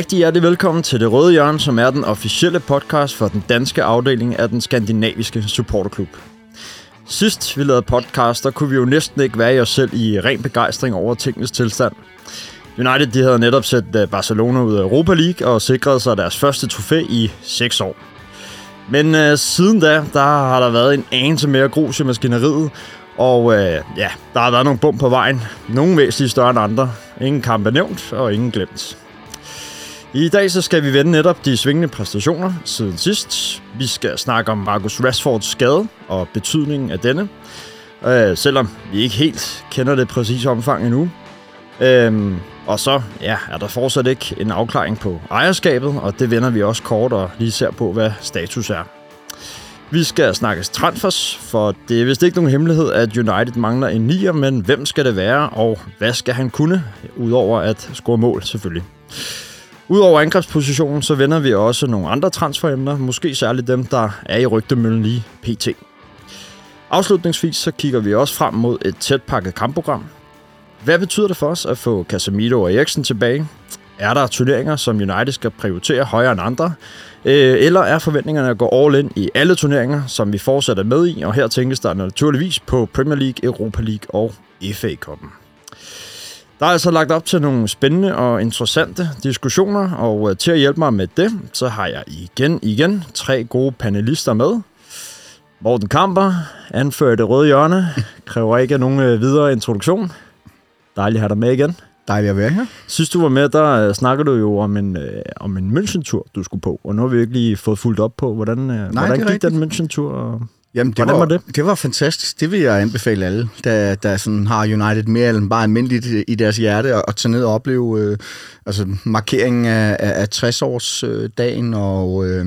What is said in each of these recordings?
Rigtig hjertelig velkommen til Det Røde Hjørne, som er den officielle podcast for den danske afdeling af den skandinaviske supporterklub. Sidst vi lavede podcast, der kunne vi jo næsten ikke være i os selv i ren begejstring over tingens tilstand. United de havde netop sat øh, Barcelona ud af Europa League og sikret sig deres første trofæ i 6 år. Men øh, siden da, der har der været en anelse mere grus i maskineriet, og øh, ja, der har været nogle bum på vejen. Nogle væsentligt større end andre. Ingen kamp er nævnt, og ingen glemt. I dag så skal vi vende netop de svingende præstationer siden sidst. Vi skal snakke om Marcus Rashfords skade og betydningen af denne. Øh, selvom vi ikke helt kender det præcise omfang endnu. Øhm, og så ja, er der fortsat ikke en afklaring på ejerskabet, og det vender vi også kort og lige ser på, hvad status er. Vi skal snakkes transfers, for det er vist ikke nogen hemmelighed, at United mangler en nier, men hvem skal det være, og hvad skal han kunne, udover at score mål selvfølgelig. Udover angrebspositionen, så vender vi også nogle andre transferemner, måske særligt dem, der er i rygtemøllen lige pt. Afslutningsvis så kigger vi også frem mod et tæt pakket kampprogram. Hvad betyder det for os at få Casemiro og Eriksen tilbage? Er der turneringer, som United skal prioritere højere end andre? Øh, eller er forventningerne at gå all in i alle turneringer, som vi fortsætter med i? Og her tænkes der naturligvis på Premier League, Europa League og FA-koppen. Der er altså lagt op til nogle spændende og interessante diskussioner, og øh, til at hjælpe mig med det, så har jeg igen, igen tre gode panelister med. Morten Kamper, anfører det røde hjørne, kræver ikke nogen øh, videre introduktion. Dejligt at have dig med igen. Dejligt at være her. Sidst du var med, der øh, snakkede du jo om en, om en München-tur, du skulle på, og nu har vi ikke lige fået fuldt op på, hvordan, Nej, hvordan gik rigtigt. den München-tur? Jamen, det var, var det? Det var fantastisk. Det vil jeg anbefale alle, der, der sådan har United mere end bare almindeligt i deres hjerte, at, at tage ned og opleve øh, altså, markeringen af, af, af 60-års-dagen, og øh,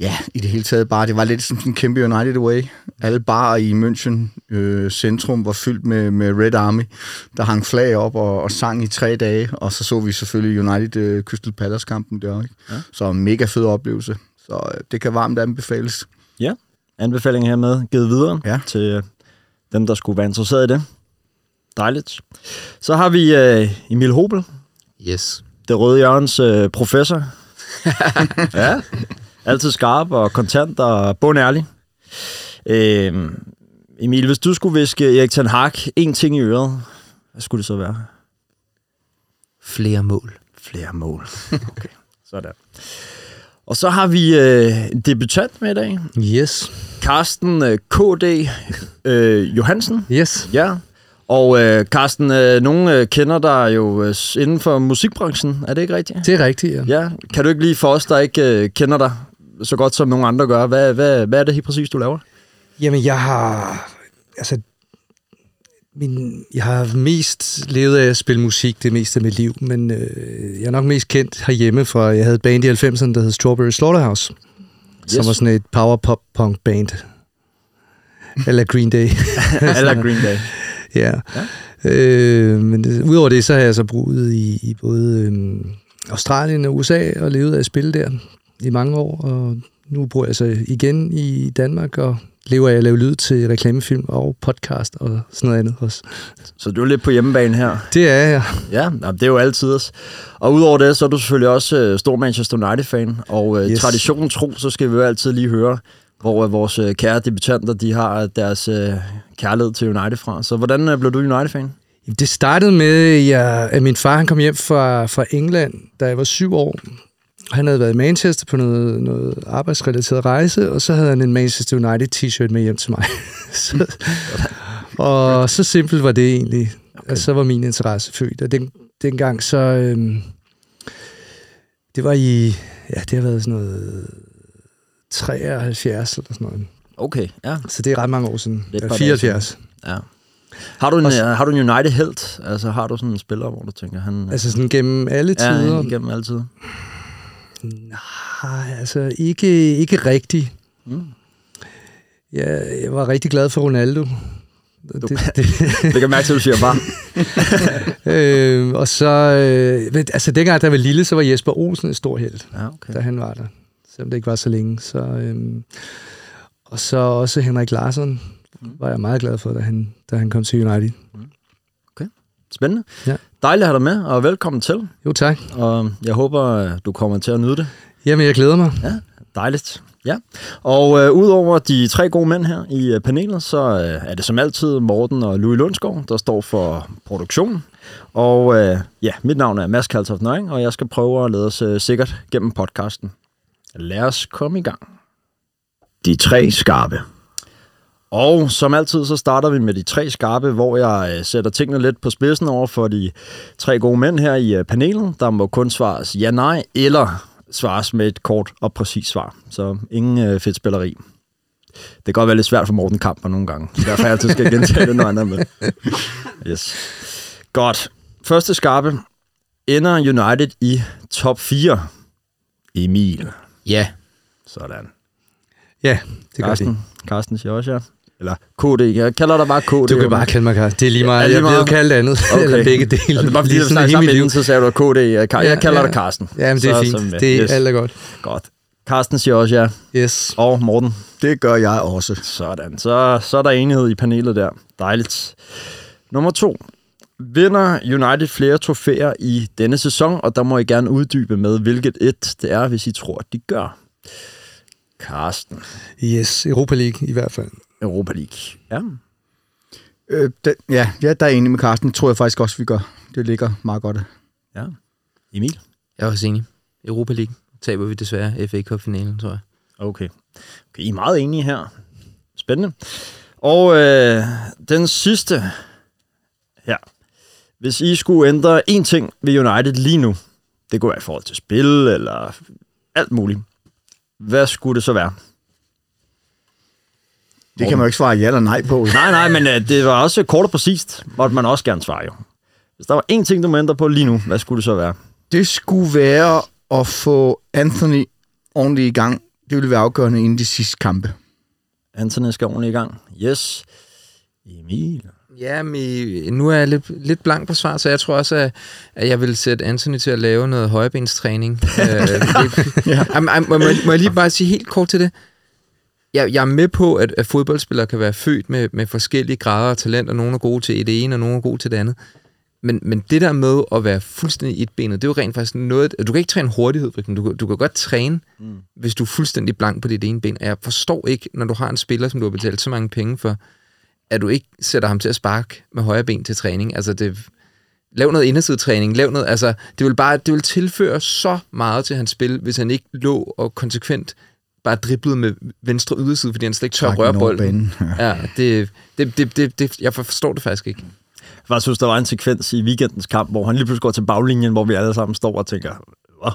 ja, i det hele taget bare, det var lidt som en kæmpe United Way. Alle bare i München øh, centrum var fyldt med, med Red Army, der hang flag op og, og sang i tre dage, og så så vi selvfølgelig United øh, Crystal Palace-kampen der, ikke? Ja. Så mega fed oplevelse. Så øh, det kan varmt anbefales. Ja, anbefaling hermed givet videre ja. til øh, dem, der skulle være interesseret i det. Dejligt. Så har vi uh, Emil Hobel. Yes. Det røde hjørns uh, professor. ja. Altid skarp og kontant og bundærlig. Uh, Emil, hvis du skulle viske Erik Ten Hag en ting i øret, hvad skulle det så være? Flere mål. Flere mål. Okay, sådan. Og så har vi øh, en debutant med i dag. Yes. Carsten øh, K.D. Øh, Johansen. Yes. Ja. Og øh, Carsten, øh, nogen øh, kender dig jo øh, inden for musikbranchen. Er det ikke rigtigt? Det er rigtigt, ja. ja. Kan du ikke lige for os, der ikke øh, kender dig så godt som nogen andre gør, hvad, hvad, hvad er det helt præcis, du laver? Jamen, jeg har... Altså, min, jeg har mest levet af at spille musik det meste af mit liv, men øh, jeg er nok mest kendt herhjemme fra, jeg havde et band i 90'erne, der hed Strawberry Slaughterhouse, yes. som var sådan et power pop punk band. Eller Green Day. Eller Green Day. ja. ja. Øh, men det, udover det, så har jeg så brugt i, i både øh, Australien og USA og levet af at spille der i mange år, og nu bor jeg så igen i Danmark og lever af at lave lyd til reklamefilm og podcast og sådan noget andet også. Så du er lidt på hjemmebane her? Det er jeg. Ja, det er jo altid også. Og udover det, så er du selvfølgelig også øh, stor Manchester United-fan, og øh, yes. traditionen tro, så skal vi jo altid lige høre, hvor øh, vores kære debutanter, de har deres kærlighed til United fra. Så hvordan blev du United-fan? Det startede med, at, jeg, at min far han kom hjem fra, fra England, da jeg var syv år. Han havde været i Manchester på noget, noget arbejdsrelateret rejse, og så havde han en Manchester United t-shirt med hjem til mig. så, og så simpelt var det egentlig. Okay. Og så var min interesse født. Og den, dengang så... Øhm, det var i... Ja, det har været sådan noget... 73 eller sådan noget. Okay, ja. Så det er ret mange år siden. Det et Ja, par dage 74. ja. Har du en, Og så- har du en United-helt? Altså har du sådan en spiller, hvor du tænker, han... Altså sådan gennem alle tider. ja, igennem altid. Nej, altså ikke, ikke rigtigt. Mm. Ja, jeg var rigtig glad for Ronaldo. Det, det, Det kan mærke til, at du siger bare. øh, og så, øh, altså dengang, da jeg var lille, så var Jesper Olsen et stor held, Ja, okay. da han var der. Selvom det ikke var så længe. Så, øh, og så også Henrik Larsson var jeg meget glad for, da han, da han kom til United. Spændende. Ja. Dejligt at have dig med, og velkommen til. Jo, tak. Og jeg håber, du kommer til at nyde det. Jamen, jeg glæder mig. Ja, dejligt. Ja. Og øh, udover de tre gode mænd her i øh, panelet, så øh, er det som altid Morten og Louis Lundsgaard, der står for produktion. Og øh, ja, mit navn er Mads Kaltoft Nøring, og jeg skal prøve at lede os øh, sikkert gennem podcasten. Lad os komme i gang. De tre skarpe. Og som altid, så starter vi med de tre skarpe, hvor jeg øh, sætter tingene lidt på spidsen over for de tre gode mænd her i øh, panelen. Der må kun svares ja, nej, eller svares med et kort og præcist svar. Så ingen øh, fedt spilleri. Det kan godt være lidt svært for Morten Kamper nogle gange. Derfor er jeg altid skal gentage det, når han er med. Yes. Godt. Første skarpe. Ender United i top 4? Emil. Ja, Sådan. Ja, det gør det. Carsten. Carsten siger også ja. Eller KD. Jeg kalder dig bare KD. Du kan bare kalde mig Carsten. Det er lige meget. Ja, lige jeg meget. blev kaldt andet. Okay. Eller begge dele. Det er bare fordi, du snakker sammen liv. så sagde du KD. Jeg, jeg Ja, kalder ja. dig Carsten. Jamen, det er Så- fint. med. det er Yes. alt er godt. Godt. Carsten siger også ja. Yes. Og Morten. Det gør jeg også. Sådan. Så, så er der enighed i panelet der. Dejligt. Nummer to. Vinder United flere trofæer i denne sæson, og der må I gerne uddybe med, hvilket et det er, hvis I tror, at de gør. Carsten. Yes, Europa League i hvert fald. Europa League. Ja. Øh, den, ja, ja, der er enig med Carsten. Det tror jeg faktisk også, vi gør. Det ligger meget godt. ja. Emil. jeg er også enig. Europa League taber vi desværre FA Cup-finalen, tror jeg. Okay. okay. I er meget enige her. Spændende. Og øh, den sidste her. Hvis I skulle ændre én ting ved United lige nu, det kunne være i forhold til spil eller alt muligt, hvad skulle det så være? Det kan man jo ikke svare ja eller nej på. Nej, nej, men øh, det var også kort og præcist, måtte man også gerne svare jo. Hvis der var én ting, du må ændre på lige nu, hvad skulle det så være? Det skulle være at få Anthony ordentligt i gang. Det ville være afgørende inden de sidste kampe. Anthony skal ordentligt i gang. Yes. Emil. Ja, men nu er jeg lidt, lidt blank på svar, så jeg tror også, at, at jeg vil sætte Anthony til at lave noget højrebenstræning. øh, det, ja. am, må, må jeg lige bare sige helt kort til det? Jeg, jeg er med på, at, at fodboldspillere kan være født med, med forskellige grader af talent, og nogle er gode til det ene, og nogle er gode til det andet. Men, men det der med at være fuldstændig etbenet, det er jo rent faktisk noget... Du kan ikke træne hurtighed, for eksempel. Du, kan- du kan godt træne, mm. hvis du er fuldstændig blank på dit ene ben. Og jeg forstår ikke, når du har en spiller, som du har betalt så mange penge for, at du ikke sætter ham til at sparke med højre ben til træning. Altså, det, lav noget indersidetræning, lav noget, altså, det vil bare, det vil tilføre så meget til hans spil, hvis han ikke lå og konsekvent bare driblede med venstre yderside, fordi han slet ikke tør røre den bolden. Ja. Det, det, det, det, det, jeg forstår det faktisk ikke. Jeg synes, der var en sekvens i weekendens kamp, hvor han lige pludselig går til baglinjen, hvor vi alle sammen står og tænker, Åh,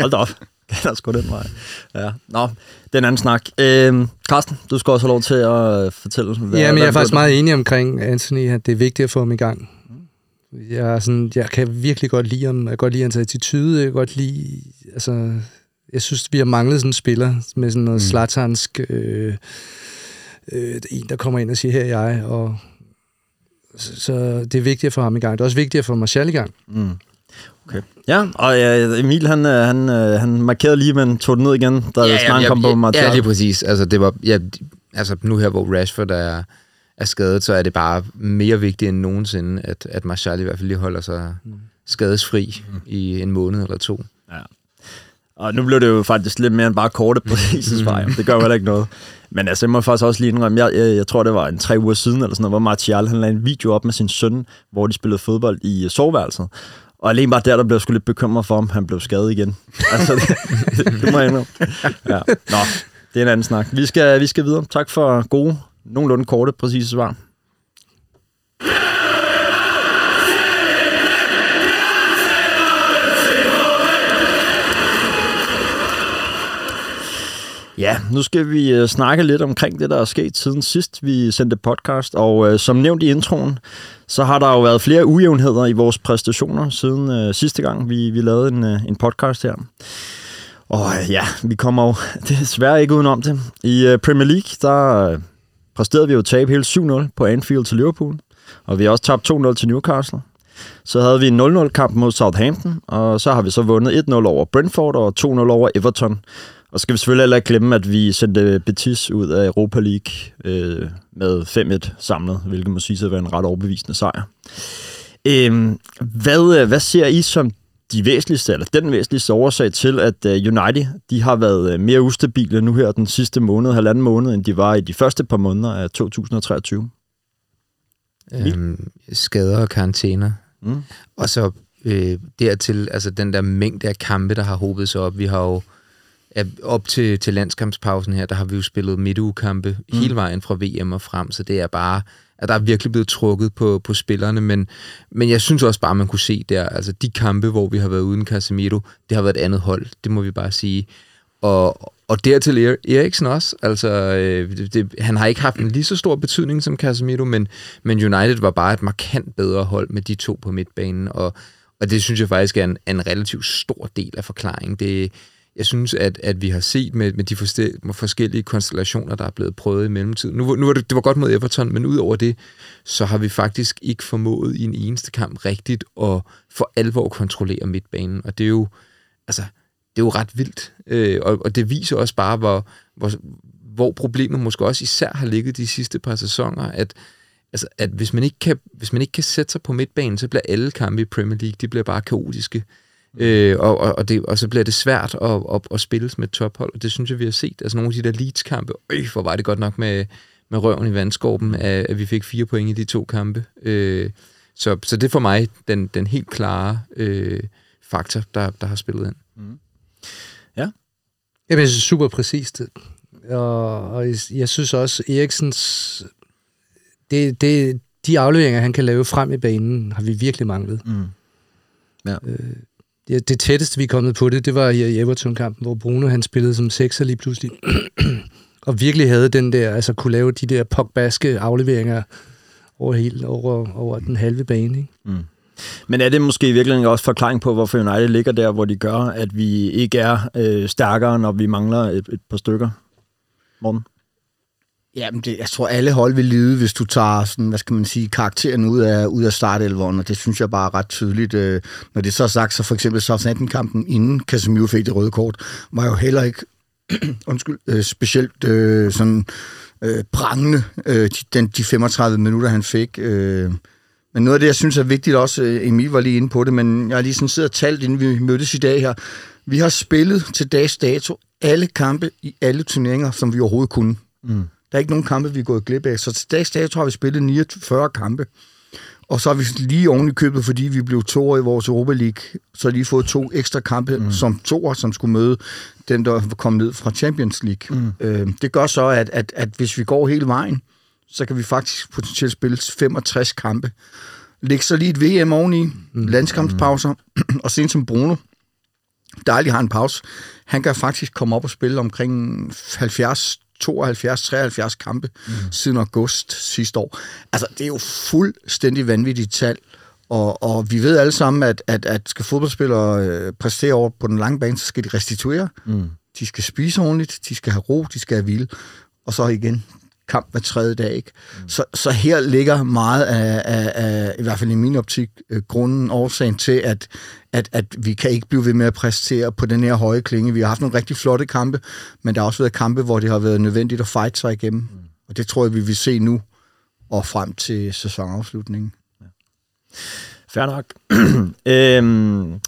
hold da op, kan der sgu den vej. Ja. Nå, det er en anden snak. Øhm, Carsten, du skal også have lov til at øh, fortælle. Hvad, Ja, men hvad jeg er faktisk du- meget enig omkring Anthony, at det er vigtigt at få ham i gang. Jeg, er sådan, jeg kan virkelig godt lide ham. Jeg kan godt lide hans attitude. Jeg kan godt lide... Altså, jeg synes, vi har manglet sådan en spiller med sådan noget mm. slatansk... Øh, øh, en, der kommer ind og siger, her er jeg. Og, så, så det er vigtigt få ham i gang. Det er også vigtigt at få Martial i gang. Mm. Okay. Ja, og ja, Emil, han, øh, han, øh, han markerede lige, men tog den ned igen, da ja, snakken kom på Martial. Ja, lige præcis. Altså, det var, ja, altså, nu her, hvor Rashford er, er skadet, så er det bare mere vigtigt end nogensinde, at, at Martial i hvert fald lige holder sig skadesfri mm. i en måned eller to. Ja. Og nu blev det jo faktisk lidt mere end bare korte præcise svar. jo. Det gør jo heller ikke noget. Men altså, jeg må faktisk også lige indrømme, jeg, jeg, jeg tror, det var en tre uger siden, eller sådan noget, hvor Martial han lagde en video op med sin søn, hvor de spillede fodbold i øh, soveværelset. Og alene bare der, der blev jeg sgu lidt bekymret for, om han blev skadet igen. altså, det, det må jeg indrømme. Ja. Nå, det er en anden snak. Vi skal, vi skal videre. Tak for gode, nogenlunde korte, præcise svar. Ja, nu skal vi øh, snakke lidt omkring det, der er sket siden sidst, vi sendte podcast. Og øh, som nævnt i introen, så har der jo været flere ujævnheder i vores præstationer siden øh, sidste gang, vi, vi lavede en, øh, en podcast her. Og øh, ja, vi kommer jo desværre ikke udenom det. I øh, Premier League, der øh, præsterede vi jo tab hele 7-0 på Anfield til Liverpool. Og vi har også tabt 2-0 til Newcastle. Så havde vi en 0-0-kamp mod Southampton, og så har vi så vundet 1-0 over Brentford og 2-0 over Everton. Og skal vi selvfølgelig heller ikke glemme, at vi sendte Betis ud af Europa League øh, med 5-1 samlet, hvilket må sige at være en ret overbevisende sejr. Øh, hvad, hvad ser I som de væsentligste, eller den væsentligste årsag til, at uh, United de har været uh, mere ustabile nu her den sidste måned, halvanden måned, end de var i de første par måneder af 2023? Øhm, skader og karantæner. Mm. Og så øh, dertil, altså den der mængde af kampe, der har hobet sig op. Vi har jo ja, op til, til landskampspausen her, der har vi jo spillet midtugekampe mm. hele vejen fra VM og frem, så det er bare, at der er virkelig blevet trukket på, på spillerne, men, men jeg synes også bare, man kunne se der, altså de kampe, hvor vi har været uden Casemiro, det har været et andet hold, det må vi bare sige. Og, og dertil Eriksen også, altså øh, det, han har ikke haft en lige så stor betydning som Casemiro, men, men United var bare et markant bedre hold med de to på midtbanen, og, og det synes jeg faktisk er en, en relativt stor del af forklaringen. Det, jeg synes, at, at vi har set med, med de forskellige konstellationer, der er blevet prøvet i mellemtiden. Nu, nu var det, det var godt mod Everton, men udover det, så har vi faktisk ikke formået i en eneste kamp rigtigt at for alvor kontrollere midtbanen. Og det er jo, altså, det er jo ret vildt. Øh, og, og det viser også bare, hvor, hvor, hvor problemet måske også især har ligget de sidste par sæsoner, at, altså, at hvis, man ikke kan, hvis man ikke kan sætte sig på midtbanen, så bliver alle kampe i Premier League, de bliver bare kaotiske. Øh, og, og, og, det, og så bliver det svært at, at, at spille med et tophold, og det synes jeg, vi har set. Altså nogle af de der Leeds-kampe, øh, hvor var det godt nok med, med røven i vandskorben, at, at vi fik fire point i de to kampe. Øh, så, så det er for mig den, den helt klare øh, faktor, der, der har spillet ind. Mm. Ja. Jamen, jeg synes super præcist. Og, og jeg synes også, Eriksens... Det, det, de afleveringer, han kan lave frem i banen, har vi virkelig manglet. Mm. Ja. Øh, ja, det tætteste, vi er kommet på det, det var i Everton-kampen, hvor Bruno han spillede som sekser lige pludselig. og virkelig havde den der, altså kunne lave de der pokbaske afleveringer over, hele, over, over den halve bane. Ikke? Mm. Men er det måske i virkeligheden også forklaring på, hvorfor United ligger der, hvor de gør, at vi ikke er øh, stærkere, når vi mangler et, et par stykker? Morten? Jamen, det, jeg tror, alle hold vil lide, hvis du tager sådan, hvad skal man sige, karakteren ud af, ud af startelveren, og det synes jeg bare er ret tydeligt. Øh, når det så er sagt, så for eksempel Southampton-kampen inden Casemiro fik det røde kort, var jo heller ikke undskyld, øh, specielt øh, sådan øh, prangende, øh, de, den, de 35 minutter, han fik. Øh. Men noget af det, jeg synes er vigtigt også, øh, Emil var lige inde på det, men jeg har lige sådan siddet og talt, inden vi mødtes i dag her. Vi har spillet til dags dato alle kampe i alle turneringer, som vi overhovedet kunne. Mm. Der er ikke nogen kampe, vi er gået glip af. Så til dags dato har vi spillet 49 kampe. Og så har vi lige oven i købet, fordi vi blev to i vores Europa League, så lige fået to ekstra kampe mm. som toer, som skulle møde den, der kom ned fra Champions League. Mm. Øh, det gør så, at, at, at hvis vi går hele vejen, så kan vi faktisk potentielt spille 65 kampe. Læg så lige et VM oveni, mm. landskampspauser, mm. og sen som Bruno, der aldrig har en pause, han kan faktisk komme op og spille omkring 70 72-73 kampe mm. siden august sidste år. Altså, det er jo fuldstændig vanvittigt tal. Og, og vi ved alle sammen, at, at, at skal fodboldspillere øh, præstere over på den lange bane, så skal de restituere. Mm. De skal spise ordentligt, de skal have ro, de skal have hvile. Og så igen, kamp hver tredje dag. Ikke? Mm. Så, så her ligger meget af, af, af, i hvert fald i min optik, øh, grunden, årsagen til, at, at, at vi kan ikke blive ved med at præstere på den her høje klinge. Vi har haft nogle rigtig flotte kampe, men der har også været kampe, hvor det har været nødvendigt at fight sig igennem. Mm. Og det tror jeg, vi vil se nu og frem til sæsonafslutningen. Ja. Fair nok. øhm,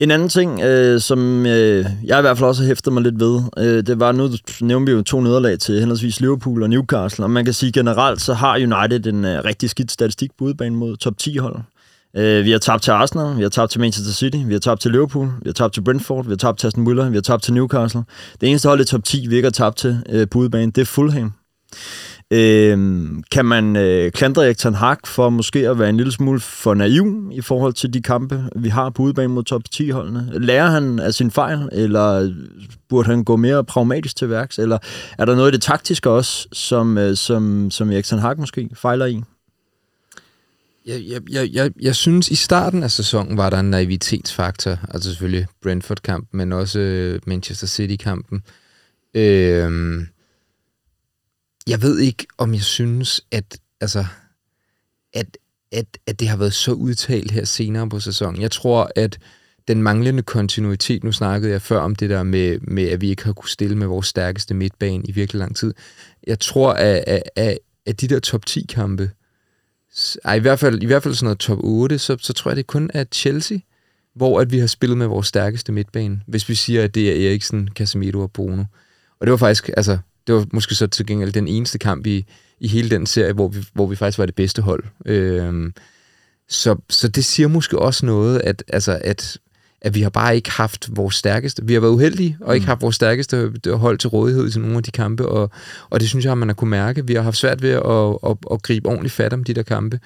en anden ting, øh, som øh, jeg i hvert fald også har hæftet mig lidt ved, øh, det var, nu nævnte vi jo to nederlag til henholdsvis Liverpool og Newcastle, og man kan sige generelt, så har United en øh, rigtig skidt statistik på udebane mod top 10-hold. Øh, vi har tabt til Arsenal, vi har tabt til Manchester City, vi har tabt til Liverpool, vi har tabt til Brentford, vi har tabt til Aston Villa, vi har tabt til Newcastle. Det eneste hold i top 10, vi ikke har tabt til øh, på udebane, det er Fulham. Øh, kan man øh, klandre Erik Ten Hag for måske at være en lille smule for naiv i forhold til de kampe, vi har på udebane mod top 10-holdene? Lærer han af sin fejl, eller burde han gå mere pragmatisk til værks? Eller er der noget af det taktiske også, som, øh, som, som Erik Ten Hag måske fejler i? Jeg, jeg, jeg, jeg, jeg synes, i starten af sæsonen var der en naivitetsfaktor. Altså selvfølgelig Brentford-kampen, men også øh, Manchester City-kampen. Øh, jeg ved ikke, om jeg synes, at, altså, at, at, at det har været så udtalt her senere på sæsonen. Jeg tror, at den manglende kontinuitet, nu snakkede jeg før om det der med, med at vi ikke har kunne stille med vores stærkeste midtbane i virkelig lang tid. Jeg tror, at, at, at, at de der top 10 kampe, ej, i hvert fald, i hvert fald sådan noget top 8, så, så tror jeg, det kun er Chelsea, hvor at vi har spillet med vores stærkeste midtbane, hvis vi siger, at det er Eriksen, Casemiro og Bono. Og det var faktisk, altså, det var måske så til gengæld den eneste kamp i, i hele den serie, hvor vi, hvor vi faktisk var det bedste hold. Øhm, så, så det siger måske også noget, at, altså, at, at vi har bare ikke haft vores stærkeste. Vi har været uheldige og ikke mm. haft vores stærkeste hold til rådighed i nogle af de kampe, og, og det synes jeg, man har kunne mærke. Vi har haft svært ved at, at, at gribe ordentligt fat om de der kampe.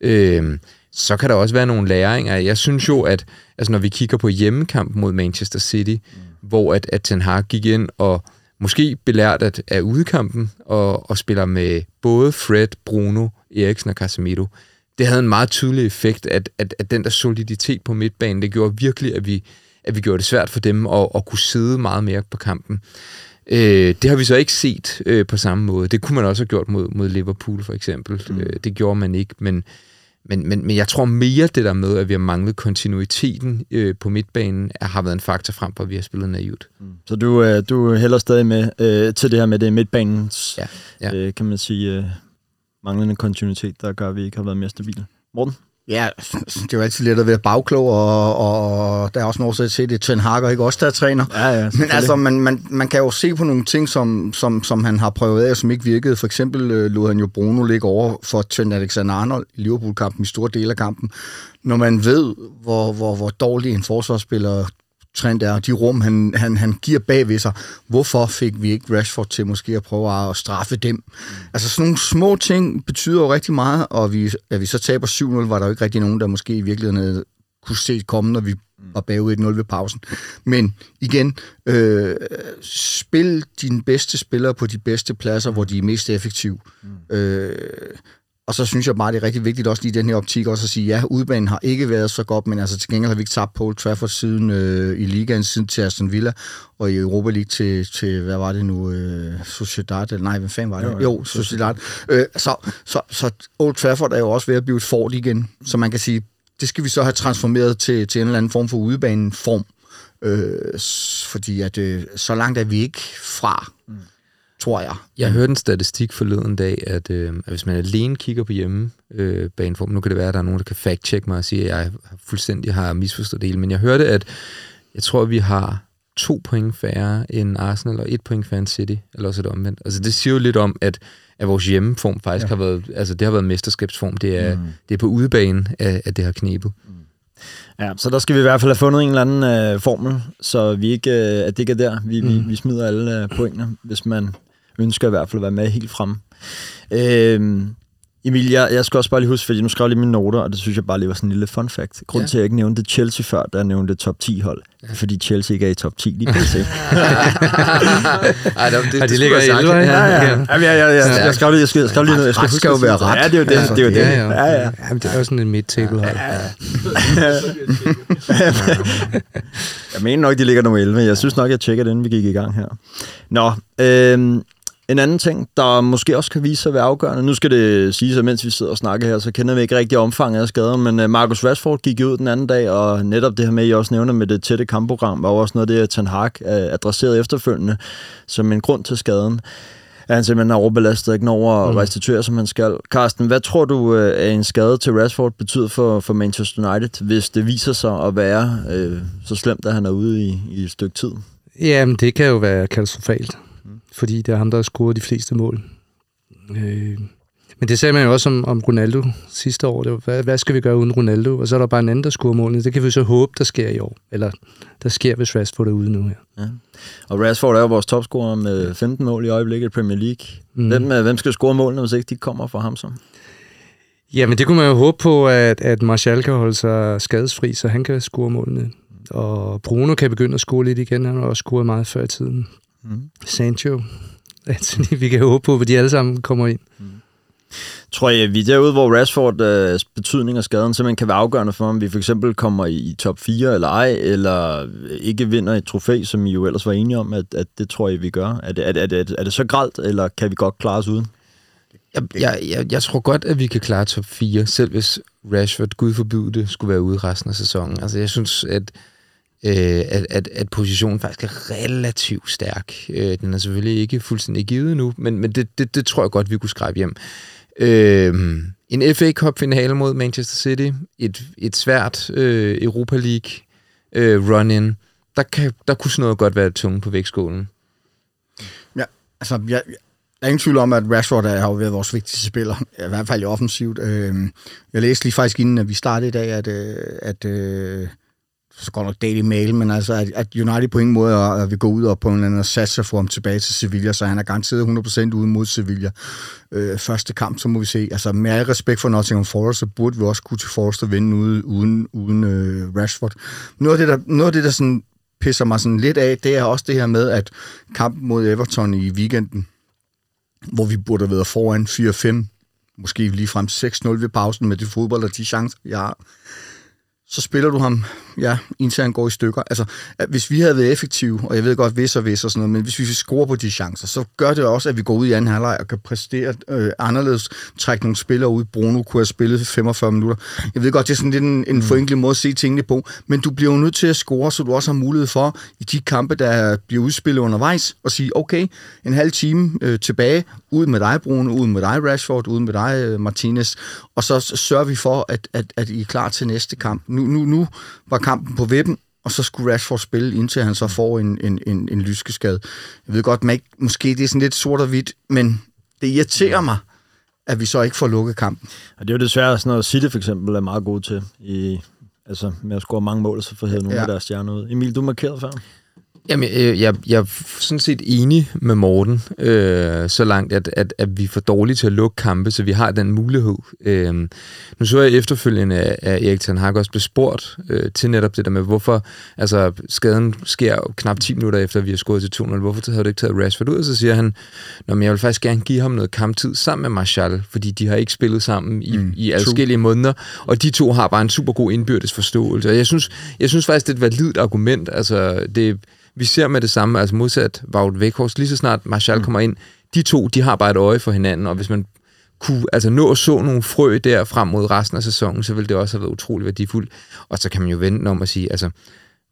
Øhm, så kan der også være nogle læringer. Jeg synes jo, at altså, når vi kigger på hjemmekamp mod Manchester City, mm. hvor at, at Ten Hag gik ind og måske belært at, af udekampen og, og spiller med både Fred, Bruno, Eriksen og Casemiro. Det havde en meget tydelig effekt, at, at, at den der soliditet på midtbanen, det gjorde virkelig, at vi, at vi gjorde det svært for dem at, at kunne sidde meget mere på kampen. Øh, det har vi så ikke set øh, på samme måde. Det kunne man også have gjort mod, mod Liverpool for eksempel. Mm. Øh, det gjorde man ikke, men, men, men, men jeg tror mere det der med, at vi har manglet kontinuiteten øh, på midtbanen, har været en faktor frem for, at vi har spillet naivt. Mm. Så du, øh, du hælder stadig med øh, til det her med det midtbanens, ja, ja. Øh, kan man sige, øh, manglende kontinuitet, der gør, at vi ikke har været mere stabile. Morten? Ja, det er jo altid let at være bagklog, og, og der er også noget at se, det er Ten Hag, og ikke også der er træner. Ja, ja, Men altså, man, man, man kan jo se på nogle ting, som, som, som han har prøvet af, og som ikke virkede. For eksempel øh, lod han jo Bruno ligge over for Trent Alexander-Arnold i Liverpool-kampen, i store dele af kampen. Når man ved, hvor, hvor, hvor dårlig en forsvarsspiller Trent er, og de rum, han, han, han giver bagved sig. Hvorfor fik vi ikke Rashford til måske at prøve at straffe dem? Mm. Altså sådan nogle små ting betyder jo rigtig meget, og vi, at vi så taber 7-0, var der jo ikke rigtig nogen, der måske i virkeligheden kunne se komme, når vi var bagud 1-0 ved pausen. Men igen, øh, spil dine bedste spillere på de bedste pladser, hvor de er mest effektive. Mm. Øh, og så synes jeg bare, det er rigtig vigtigt også lige i den her optik også at sige, ja, udbanen har ikke været så godt, men altså til gengæld har vi ikke tabt Paul Trafford siden øh, i ligaen, siden til Aston Villa, og i Europa League til, til hvad var det nu, øh, Sociedad, eller nej, hvad fanden var det? Jo, jo Sociedad. Øh, så, så, så Old Trafford er jo også ved at blive et fort igen, så man kan sige, det skal vi så have transformeret til, til en eller anden form for udebaneform, øh, fordi at øh, så langt er vi ikke fra. Mm tror jeg. Jeg hørte en statistik forleden dag, at, øh, at hvis man alene kigger på hjemme øh, nu kan det være, at der er nogen, der kan fact-check mig og sige, at jeg fuldstændig har misforstået det hele, men jeg hørte, at jeg tror, at vi har to point færre end Arsenal, og et point færre end City, eller også det omvendt. Altså det siger jo lidt om, at, at vores hjemmeform faktisk ja. har været, altså det har været mesterskabsform, det er, mm. det er på udebane, at, at det har knebet. Mm. Ja, så der skal vi i hvert fald have fundet en eller anden øh, formel, så vi ikke, øh, at det ikke er der, vi, mm. vi, vi smider alle øh, pointene, hvis man ønsker i hvert fald at være med helt frem. Øh, Emil, jeg, jeg skal også bare lige huske, fordi nu skrev jeg lige mine noter, og det synes jeg bare lige var sådan en lille fun fact. Grunden ja. til, at jeg ikke nævnte Chelsea før, da jeg nævnte top 10 hold, ja. fordi Chelsea ikke er i top 10 lige pt. Ej, det, det, de ligger i 11, ja, ja. ja. Jamen, jeg, jeg, jeg, jeg, skrev lige, jeg, skrev, skrev lige noget. Jeg skal, skal jo være ret. Ja, det er jo det. Ja, det, er jo det. Ja, ja. ja, ja. Jamen, det er jo sådan en midt-table hold. Ja. jeg mener nok, de ligger nummer 11. Jeg synes nok, jeg tjekker det, inden vi gik i gang her. Nå, øh, en anden ting, der måske også kan vise sig at være afgørende, nu skal det sige, at mens vi sidder og snakker her, så kender vi ikke rigtig omfanget af skader, men øh, Marcus Rashford gik ud den anden dag, og netop det her med, I også nævner med det tætte kampprogram, var også noget af det, Ten Hag adresserede efterfølgende som en grund til skaden. at han simpelthen er overbelastet, ikke når at mm. restituere, som han skal. Carsten, hvad tror du, at en skade til Rashford betyder for, for Manchester United, hvis det viser sig at være øh, så slemt, at han er ude i, i et stykke tid? Jamen, det kan jo være katastrofalt. Fordi det er ham, der har scoret de fleste mål. Øh, men det sagde man jo også om, om Ronaldo sidste år. Det var, hvad, hvad skal vi gøre uden Ronaldo? Og så er der bare en anden, der scorer målene. Det kan vi så håbe, der sker i år. Eller der sker, hvis Rashford er ude nu her. Ja. Og Rashford er jo vores topscorer med 15 mål i øjeblikket i Premier League. Mm. Hvem, øh, hvem skal score målene, hvis ikke de kommer fra ham så? Jamen, det kunne man jo håbe på, at, at Martial kan holde sig skadesfri, så han kan score målene. Og Bruno kan begynde at score lidt igen. Han har også scoret meget før i tiden. Mm. Sancho. Anthony, vi kan håbe på, at de alle sammen kommer ind. Mm. Tror jeg, vi er derude, hvor Rashford øh, betydning af skaden simpelthen kan være afgørende for, om vi for eksempel kommer i top 4 eller ej, eller ikke vinder et trofæ, som I jo ellers var enige om, at, at det tror jeg, vi gør. Er det, er, det, er, det, er det så gralt, eller kan vi godt klare os uden? Jeg, jeg, jeg, jeg tror godt, at vi kan klare top 4, selv hvis Rashford, gud forbyde det, skulle være ude resten af sæsonen. Altså, jeg synes, at øh, at, at, at positionen faktisk er relativt stærk. Øh, den er selvfølgelig ikke fuldstændig givet nu, men, men det, det, det tror jeg godt, vi kunne skrive hjem. Øh, en FA Cup-finale mod Manchester City, et, et svært øh, Europa League øh, run-in, der, kan, der kunne sådan noget godt være tunge på vægtskålen. Ja, altså, jeg, jeg er ingen tvivl om, at Rashford er, har været vores vigtigste spiller, i hvert fald i offensivt. Øh, jeg læste lige faktisk inden, at vi startede i dag, at, øh, at øh, så går nok Daily Mail, men altså, at, at United på ingen måde at, vi går ud og på en eller anden og satser for ham tilbage til Sevilla, så han er garanteret 100% ude mod Sevilla. Øh, første kamp, så må vi se. Altså, med al respekt for Nottingham Forest, så burde vi også kunne til Forest at vinde ude, uden, uden øh, Rashford. Noget af det, der, noget af det, der sådan pisser mig sådan lidt af, det er også det her med, at kampen mod Everton i weekenden, hvor vi burde have været foran 4-5, måske lige frem 6-0 ved pausen med det fodbold og de chancer, jeg har så spiller du ham, ja, han går i stykker. Altså, hvis vi havde været effektive, og jeg ved godt, hvis og hvis og sådan noget, men hvis vi score på de chancer, så gør det også, at vi går ud i anden halvleg og kan præstere øh, anderledes, trække nogle spillere ud. Bruno kunne have spillet 45 minutter. Jeg ved godt, det er sådan lidt en, en mm. forenklet måde at se tingene på, men du bliver jo nødt til at score, så du også har mulighed for, i de kampe, der bliver udspillet undervejs, at sige, okay, en halv time øh, tilbage, ud med dig, Bruno, ud med dig, Rashford, ud med dig, øh, Martinez, og så sørger vi for, at, at, at I er klar til næste kamp nu, nu, nu var kampen på vippen, og så skulle Rashford spille, indtil han så får en, en, en, en lyskeskade. Jeg ved godt, man måske det er sådan lidt sort og hvidt, men det irriterer mig, at vi så ikke får lukket kampen. Og det er jo desværre sådan noget, City for eksempel er meget god til, i, altså med at score mange mål, så får hævet nogle ja. af deres stjerner ud. Emil, du markerede før. Jamen, jeg, jeg, jeg er sådan set enig med Morten, øh, så langt, at, at, at vi er for dårlige til at lukke kampe, så vi har den mulighed. Øh, nu så jeg efterfølgende, at Erik Ten Hag også blev spurgt øh, til netop det der med, hvorfor altså, skaden sker knap 10 minutter efter, at vi har skåret til 2-0. Hvorfor havde du ikke taget Rashford ud? Og så siger han, men jeg vil faktisk gerne give ham noget kamptid sammen med Martial, fordi de har ikke spillet sammen i, mm, i adskillige måneder, og de to har bare en super god indbyrdes forståelse. Og jeg synes, jeg synes faktisk, det er et validt argument. Altså, det vi ser med det samme, altså modsat Wout Weghorst, lige så snart Marshall mm. kommer ind, de to, de har bare et øje for hinanden, og hvis man kunne altså nå at så nogle frø der frem mod resten af sæsonen, så ville det også have været utrolig værdifuldt. Og så kan man jo vente om at sige, altså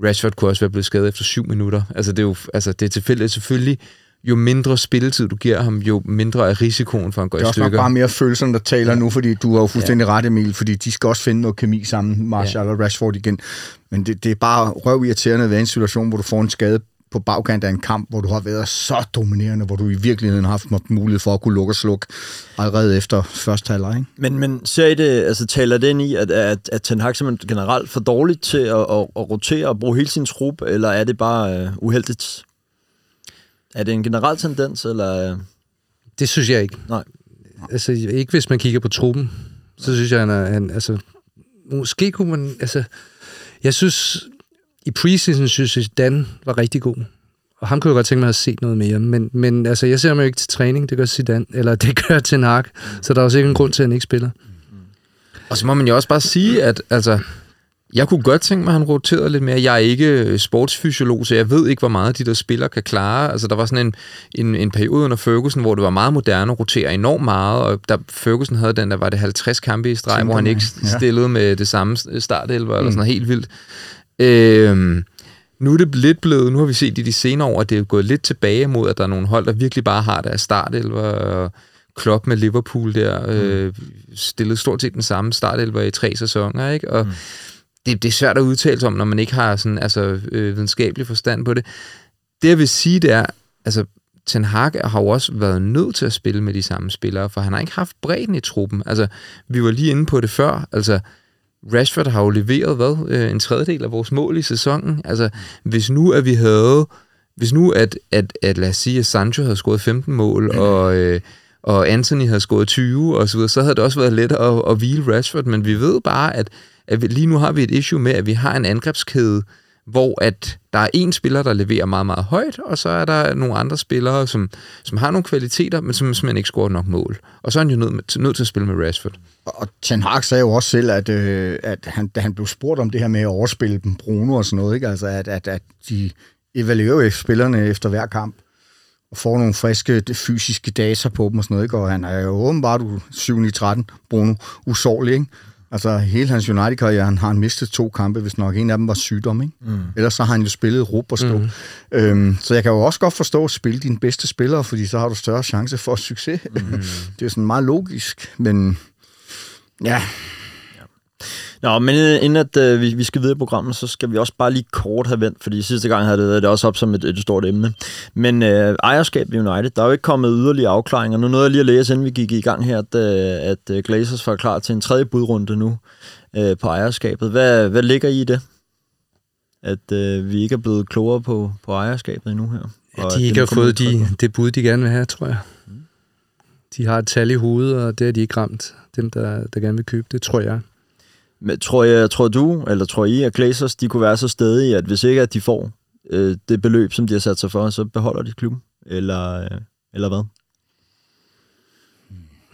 Rashford kunne også være blevet skadet efter syv minutter. Altså det er jo altså, det er tilfældigt selvfølgelig, jo mindre spilletid du giver ham, jo mindre er risikoen for, at han går i stykker. Det er også bare mere følelsen, der taler ja. nu, fordi du har jo fuldstændig ja. ret, Emil, fordi de skal også finde noget kemi sammen, Marshall ja. og Rashford igen. Men det, det er bare røv irriterende ved en situation, hvor du får en skade på bagkant af en kamp, hvor du har været så dominerende, hvor du i virkeligheden har haft mulighed for at kunne lukke og slukke allerede efter første halvleg. Ikke? Men, men ser I det, altså taler det ind i, at, at, at Ten Hag simpelthen generelt for dårligt til at, at, at rotere og bruge hele sin trup, eller er det bare uh, uheldigt? Er det en generel tendens, eller... Det synes jeg ikke. Nej. Altså, ikke hvis man kigger på truppen. Så synes jeg, han er... Han, altså, måske kunne man... Altså, jeg synes, i preseason synes jeg, Dan var rigtig god. Og ham kunne jeg godt tænke mig at se noget mere. Men, men altså, jeg ser ham jo ikke til træning. Det gør Zidane, eller det gør til Nark. Så der er også ikke en grund til, at han ikke spiller. Og så må man jo også bare sige, at altså, jeg kunne godt tænke mig, at han roterede lidt mere. Jeg er ikke sportsfysiolog, så jeg ved ikke, hvor meget de der spillere kan klare. Altså, der var sådan en, en, en periode under Ferguson, hvor det var meget moderne at rotere enormt meget, og da Ferguson havde den, der var det 50 kampe i streg, hvor han ikke stillede ja. med det samme startelver, mm. eller sådan noget helt vildt. Øh, Nu er det lidt blevet, nu har vi set i de senere år, at det er gået lidt tilbage mod, at der er nogle hold, der virkelig bare har deres startelver, og Klopp med Liverpool der, øh, stillede stort set den samme startelver i tre sæsoner, ikke? Og mm. Det, det er svært at udtale sig om, når man ikke har sådan, altså, øh, videnskabelig forstand på det. Det jeg vil sige, det er, altså, Ten Hag har jo også været nødt til at spille med de samme spillere, for han har ikke haft bredden i truppen. Altså, vi var lige inde på det før, altså, Rashford har jo leveret, hvad, øh, en tredjedel af vores mål i sæsonen. Altså, hvis nu, at vi havde, hvis nu, at, at, at lad os sige, at Sancho havde scoret 15 mål, mm. og, øh, og Anthony havde scoret 20, og så videre, så havde det også været let at, at hvile Rashford, men vi ved bare, at, at vi, lige nu har vi et issue med, at vi har en angrebskæde, hvor at der er en spiller, der leverer meget, meget højt, og så er der nogle andre spillere, som, som har nogle kvaliteter, men som simpelthen ikke scorer nok mål. Og så er han jo nødt, nødt til at spille med Rashford. Og Ten Hag sagde jo også selv, at, øh, at han, da han blev spurgt om det her med at overspille dem, Bruno og sådan noget, ikke? Altså, at, at, at de evaluerer spillerne efter hver kamp, og får nogle friske fysiske data på dem og sådan noget, ikke? Og han er jo åbenbart 7-13, Bruno, usårlig, ikke? Altså, hele hans United-karriere, han har han mistet to kampe, hvis nok en af dem var sygdom, ikke? Mm. Ellers så har han jo spillet råb og stå. Mm. Øhm, så jeg kan jo også godt forstå at spille dine bedste spillere, fordi så har du større chance for succes. Mm. det er sådan meget logisk, men ja, Nå, men inden at øh, vi, vi skal videre i programmet, så skal vi også bare lige kort have vendt, fordi sidste gang havde det, det også op som et, et stort emne. Men øh, ejerskab i United, der er jo ikke kommet yderligere afklaringer. Nu nåede jeg lige at læse, inden vi gik i gang her, at, øh, at øh, Glazers var klar til en tredje budrunde nu øh, på ejerskabet. Hvad, hvad ligger I det? At øh, vi ikke er blevet klogere på, på ejerskabet endnu her? Ja, de ikke har fået de, det bud, de gerne vil have, tror jeg. De har et tal i hovedet, og det er de ikke ramt. Dem, der, der gerne vil købe det, tror jeg. Men tror, jeg, tror du, eller tror I, at Glazers de kunne være så stedige, at hvis ikke at de får øh, det beløb, som de har sat sig for, så beholder de klubben? Eller, øh, eller hvad?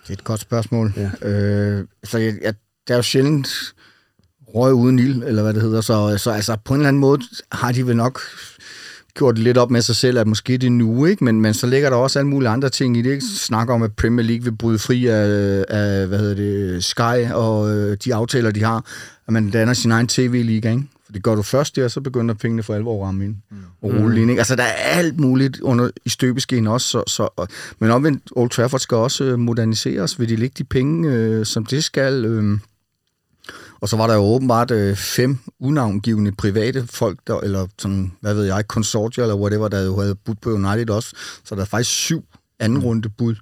Det er et godt spørgsmål. Ja. Øh, så jeg, jeg, der er jo sjældent røg uden ild, eller hvad det hedder, så, så altså, på en eller anden måde har de vel nok gjort lidt op med sig selv, at måske det er nu, ikke? Men, men så ligger der også alle mulige andre ting i det. Ikke? Snakker om, at Premier League vil bryde fri af, af hvad hedder det, Sky og øh, de aftaler, de har, at man danner sin egen tv-liga, ikke? For det gør du først der, så begynder pengene for alvor at ramme ind mm. og rulle mm. ind. Ikke? Altså, der er alt muligt under, i støbeskeen også. Så, så, og, men omvendt, Old Trafford skal også øh, moderniseres. Vil de lægge de penge, øh, som det skal? Øh, og så var der jo åbenbart øh, fem unavngivende private folk, der, eller sådan, hvad ved jeg, konsortier eller whatever, der jo havde budt på United også. Så der er faktisk syv anden mm. runde bud,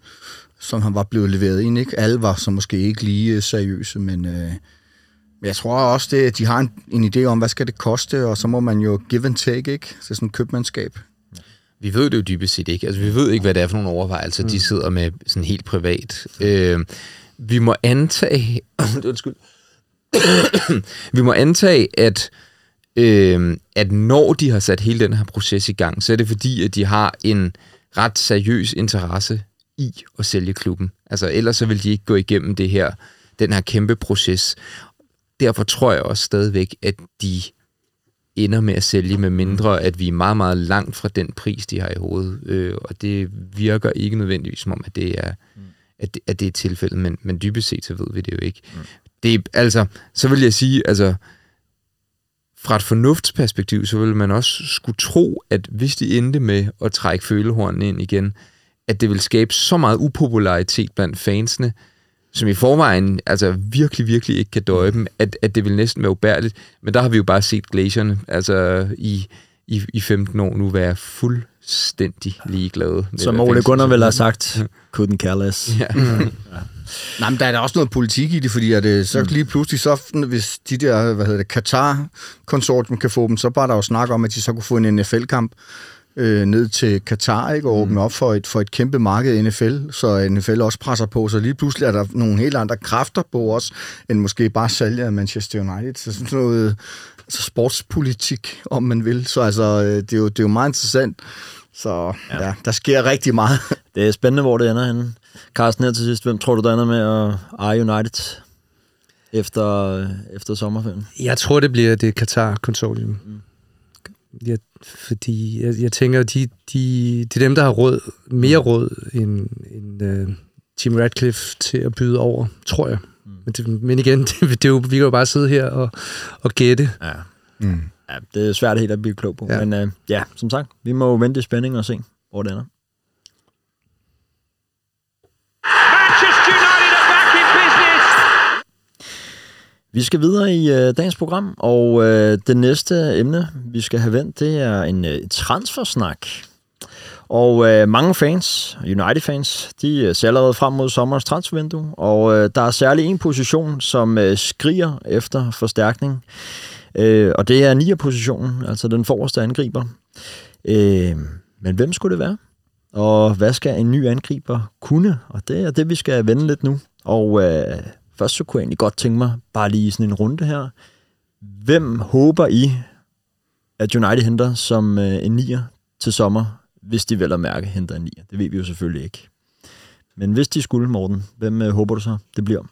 som han var blevet leveret ind. Ikke? Alle var så måske ikke lige øh, seriøse, men øh, jeg tror også, at de har en, en idé om, hvad skal det koste, og så må man jo give and take, ikke? Så sådan købmandskab. Vi ved det jo dybest set ikke. Altså, vi ved ikke, hvad det er for nogle overvejelser, mm. de sidder med sådan helt privat. Øh, vi må antage... undskyld vi må antage, at, øh, at når de har sat hele den her proces i gang, så er det fordi, at de har en ret seriøs interesse i at sælge klubben. Altså ellers så vil de ikke gå igennem det her, den her kæmpe proces. Derfor tror jeg også stadigvæk, at de ender med at sælge, med mindre at vi er meget, meget langt fra den pris, de har i hovedet. Øh, og det virker ikke nødvendigvis som om, at det er, at det, at det er tilfældet, men, men dybest set så ved vi det jo ikke. Mm det altså, så vil jeg sige, altså, fra et fornuftsperspektiv, så vil man også skulle tro, at hvis de endte med at trække følehornene ind igen, at det vil skabe så meget upopularitet blandt fansene, som i forvejen altså virkelig, virkelig ikke kan døje dem, at, at det vil næsten være ubærligt. Men der har vi jo bare set glacierne altså i, i, i 15 år nu være fuldstændig ligeglade. Som Ole Gunnar vil have sagt, couldn't care less. Ja. ja. Nej, men der er da også noget politik i det, fordi at, øh, så mm. lige pludselig, så, hvis de der, hvad hedder det, Qatar-konsortium kan få dem, så bare der jo snak om, at de så kunne få en NFL-kamp øh, ned til Katar ikke, og åbne mm. op for et, for et kæmpe marked i NFL, så NFL også presser på, så lige pludselig er der nogle helt andre kræfter på os, end måske bare salget af Manchester United. Så sådan noget altså sportspolitik, om man vil. Så altså, øh, det er jo, det er jo meget interessant. Så ja. ja, der sker rigtig meget. Det er spændende, hvor det ender henne. Carsten, her til sidst, hvem tror du, der ender med at eje United efter, efter sommerferien? Jeg tror, det bliver det Qatar-konsortium. Mm. Jeg, fordi jeg, jeg tænker, de, de, det er dem, der har råd, mere råd end, end uh, Jim Radcliffe til at byde over, tror jeg. Men, det, men igen, det, det er jo, vi kan jo bare sidde her og, og gætte. Ja. Mm. Ja, det er svært helt at blive klog på. Ja. Men øh, ja, som sagt, vi må jo vente i spænding og se, hvor det ender. Manchester United are back in business. Vi skal videre i øh, dagens program, og øh, det næste emne, vi skal have vendt, det er en øh, transfersnak. Og øh, mange fans, United-fans, de øh, ser allerede frem mod sommerens transfervindue, og øh, der er særlig en position, som øh, skriger efter forstærkning, øh, og det er nier-positionen, altså den forreste angriber. Øh, men hvem skulle det være? Og hvad skal en ny angriber kunne? Og det er det, vi skal vende lidt nu. Og øh, først så kunne jeg egentlig godt tænke mig, bare lige sådan en runde her. Hvem håber I, at United henter som øh, en nier til sommer, hvis de vel at mærke henter en nier? Det ved vi jo selvfølgelig ikke. Men hvis de skulle, Morten, hvem øh, håber du så, det bliver?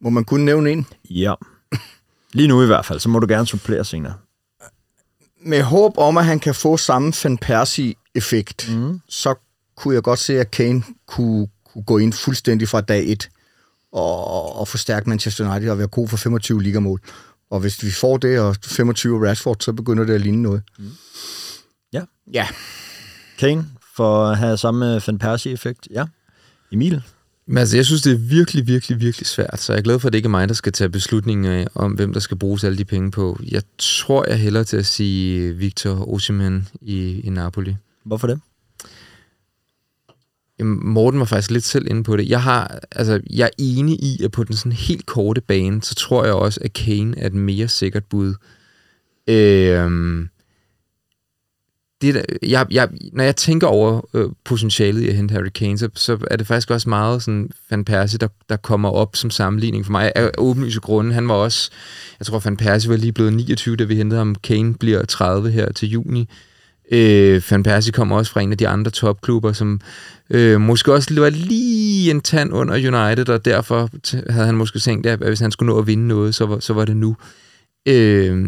Må man kun nævne en? Ja. Lige nu i hvert fald, så må du gerne supplere senere. Med håb om, at han kan få samme Van Persie-effekt, mm. så kunne jeg godt se, at Kane kunne, kunne gå ind fuldstændig fra dag 1 og, og forstærke Manchester United og være god for 25 ligamål. Og hvis vi får det, og 25 Rashford, så begynder det at ligne noget. Mm. Ja. Ja. Kane, for at have samme Van Persie-effekt. Ja. Emil? Men altså, jeg synes, det er virkelig, virkelig, virkelig svært, så jeg er glad for, at det ikke er mig, der skal tage beslutningen af, om hvem der skal bruges alle de penge på. Jeg tror, jeg hellere til at sige Victor Osimhen i, i Napoli. Hvorfor det? Morten var faktisk lidt selv inde på det. Jeg, har, altså, jeg er enig i, at på den sådan helt korte bane, så tror jeg også, at Kane er et mere sikkert bud. Øhm, det der, jeg, jeg, når jeg tænker over øh, potentialet i at hente Harry Kane, så, så er det faktisk også meget sådan Van Persie, der, der kommer op som sammenligning for mig. Af åbenlyse grunde. Han var også, jeg tror Van Persie var lige blevet 29, da vi hentede ham. Kane bliver 30 her til juni. Øh, Van Persie kommer også fra en af de andre topklubber, som øh, måske også var lige en tand under United, og derfor t- havde han måske tænkt, at hvis han skulle nå at vinde noget, så var, så var det nu. Øh,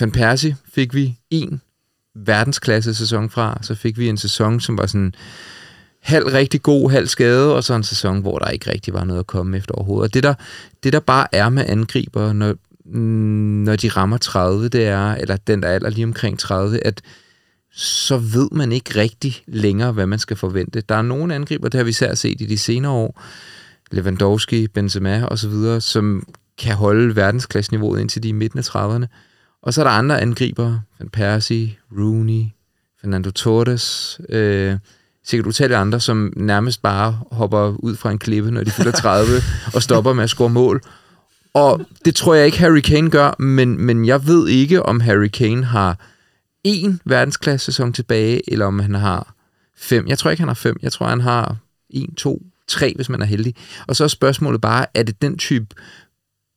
Van Persie fik vi en verdensklasse sæson fra, så fik vi en sæson, som var sådan halv rigtig god, halv skade, og så en sæson, hvor der ikke rigtig var noget at komme efter overhovedet. Og det der, det der bare er med angriber, når, når de rammer 30, det er, eller den der alder lige omkring 30, at så ved man ikke rigtig længere, hvad man skal forvente. Der er nogle angriber, det har vi især set i de senere år, Lewandowski, Benzema osv., som kan holde verdensklasseniveauet indtil de er midten af 30'erne. Og så er der andre angriber, Van Persie, Rooney, Fernando Torres, øh, sikkert utallige andre, som nærmest bare hopper ud fra en klippe, når de fylder 30, og stopper med at score mål. Og det tror jeg ikke, Harry Kane gør, men, men jeg ved ikke, om Harry Kane har en verdensklasse sæson tilbage, eller om han har fem. Jeg tror ikke, han har fem. Jeg tror, han har en, to, tre, hvis man er heldig. Og så er spørgsmålet bare, er det den type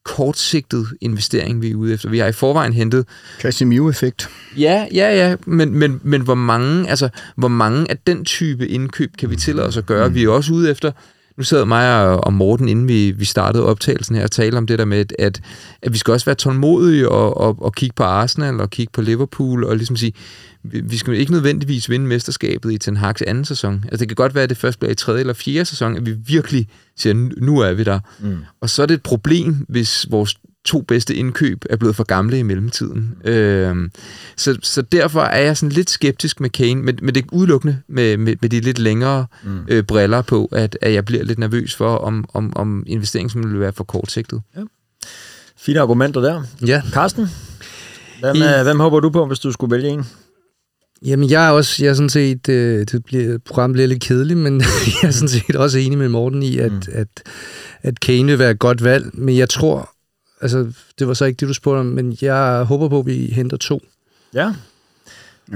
kortsigtet investering, vi er ude efter. Vi har i forvejen hentet... Casemiro-effekt. Ja, ja, ja, men, men, men hvor, mange, altså, hvor mange af den type indkøb kan vi tillade os at gøre? Mm. Vi er også ude efter... Nu sad mig og, Morten, inden vi, vi startede optagelsen her, og talte om det der med, at, at vi skal også være tålmodige og, og, og kigge på Arsenal og kigge på Liverpool og ligesom sige, vi, vi skal ikke nødvendigvis vinde mesterskabet i Ten Hag's anden sæson. Altså det kan godt være, at det først bliver i tredje eller fjerde sæson, at vi virkelig siger, nu er vi der. Mm. Og så er det et problem, hvis vores to bedste indkøb er blevet for gamle i mellemtiden. Øhm, så, så derfor er jeg sådan lidt skeptisk med Kane, men, men det er udelukkende med, med, med de lidt længere mm. øh, briller på, at, at jeg bliver lidt nervøs for, om, om, om investeringen vil være for kortsigtet. Ja. Fine argumenter der. Ja. Carsten, hvem, I- øh, hvem håber du på, hvis du skulle vælge en? Jamen, jeg er også, jeg er sådan set, øh, det bliver, programmet bliver lidt kedeligt, men jeg er sådan set også enig med Morten i, at, mm. at, at Kane vil være et godt valg, men jeg tror, altså, det var så ikke det, du spurgte om, men jeg håber på, at vi henter to. Ja.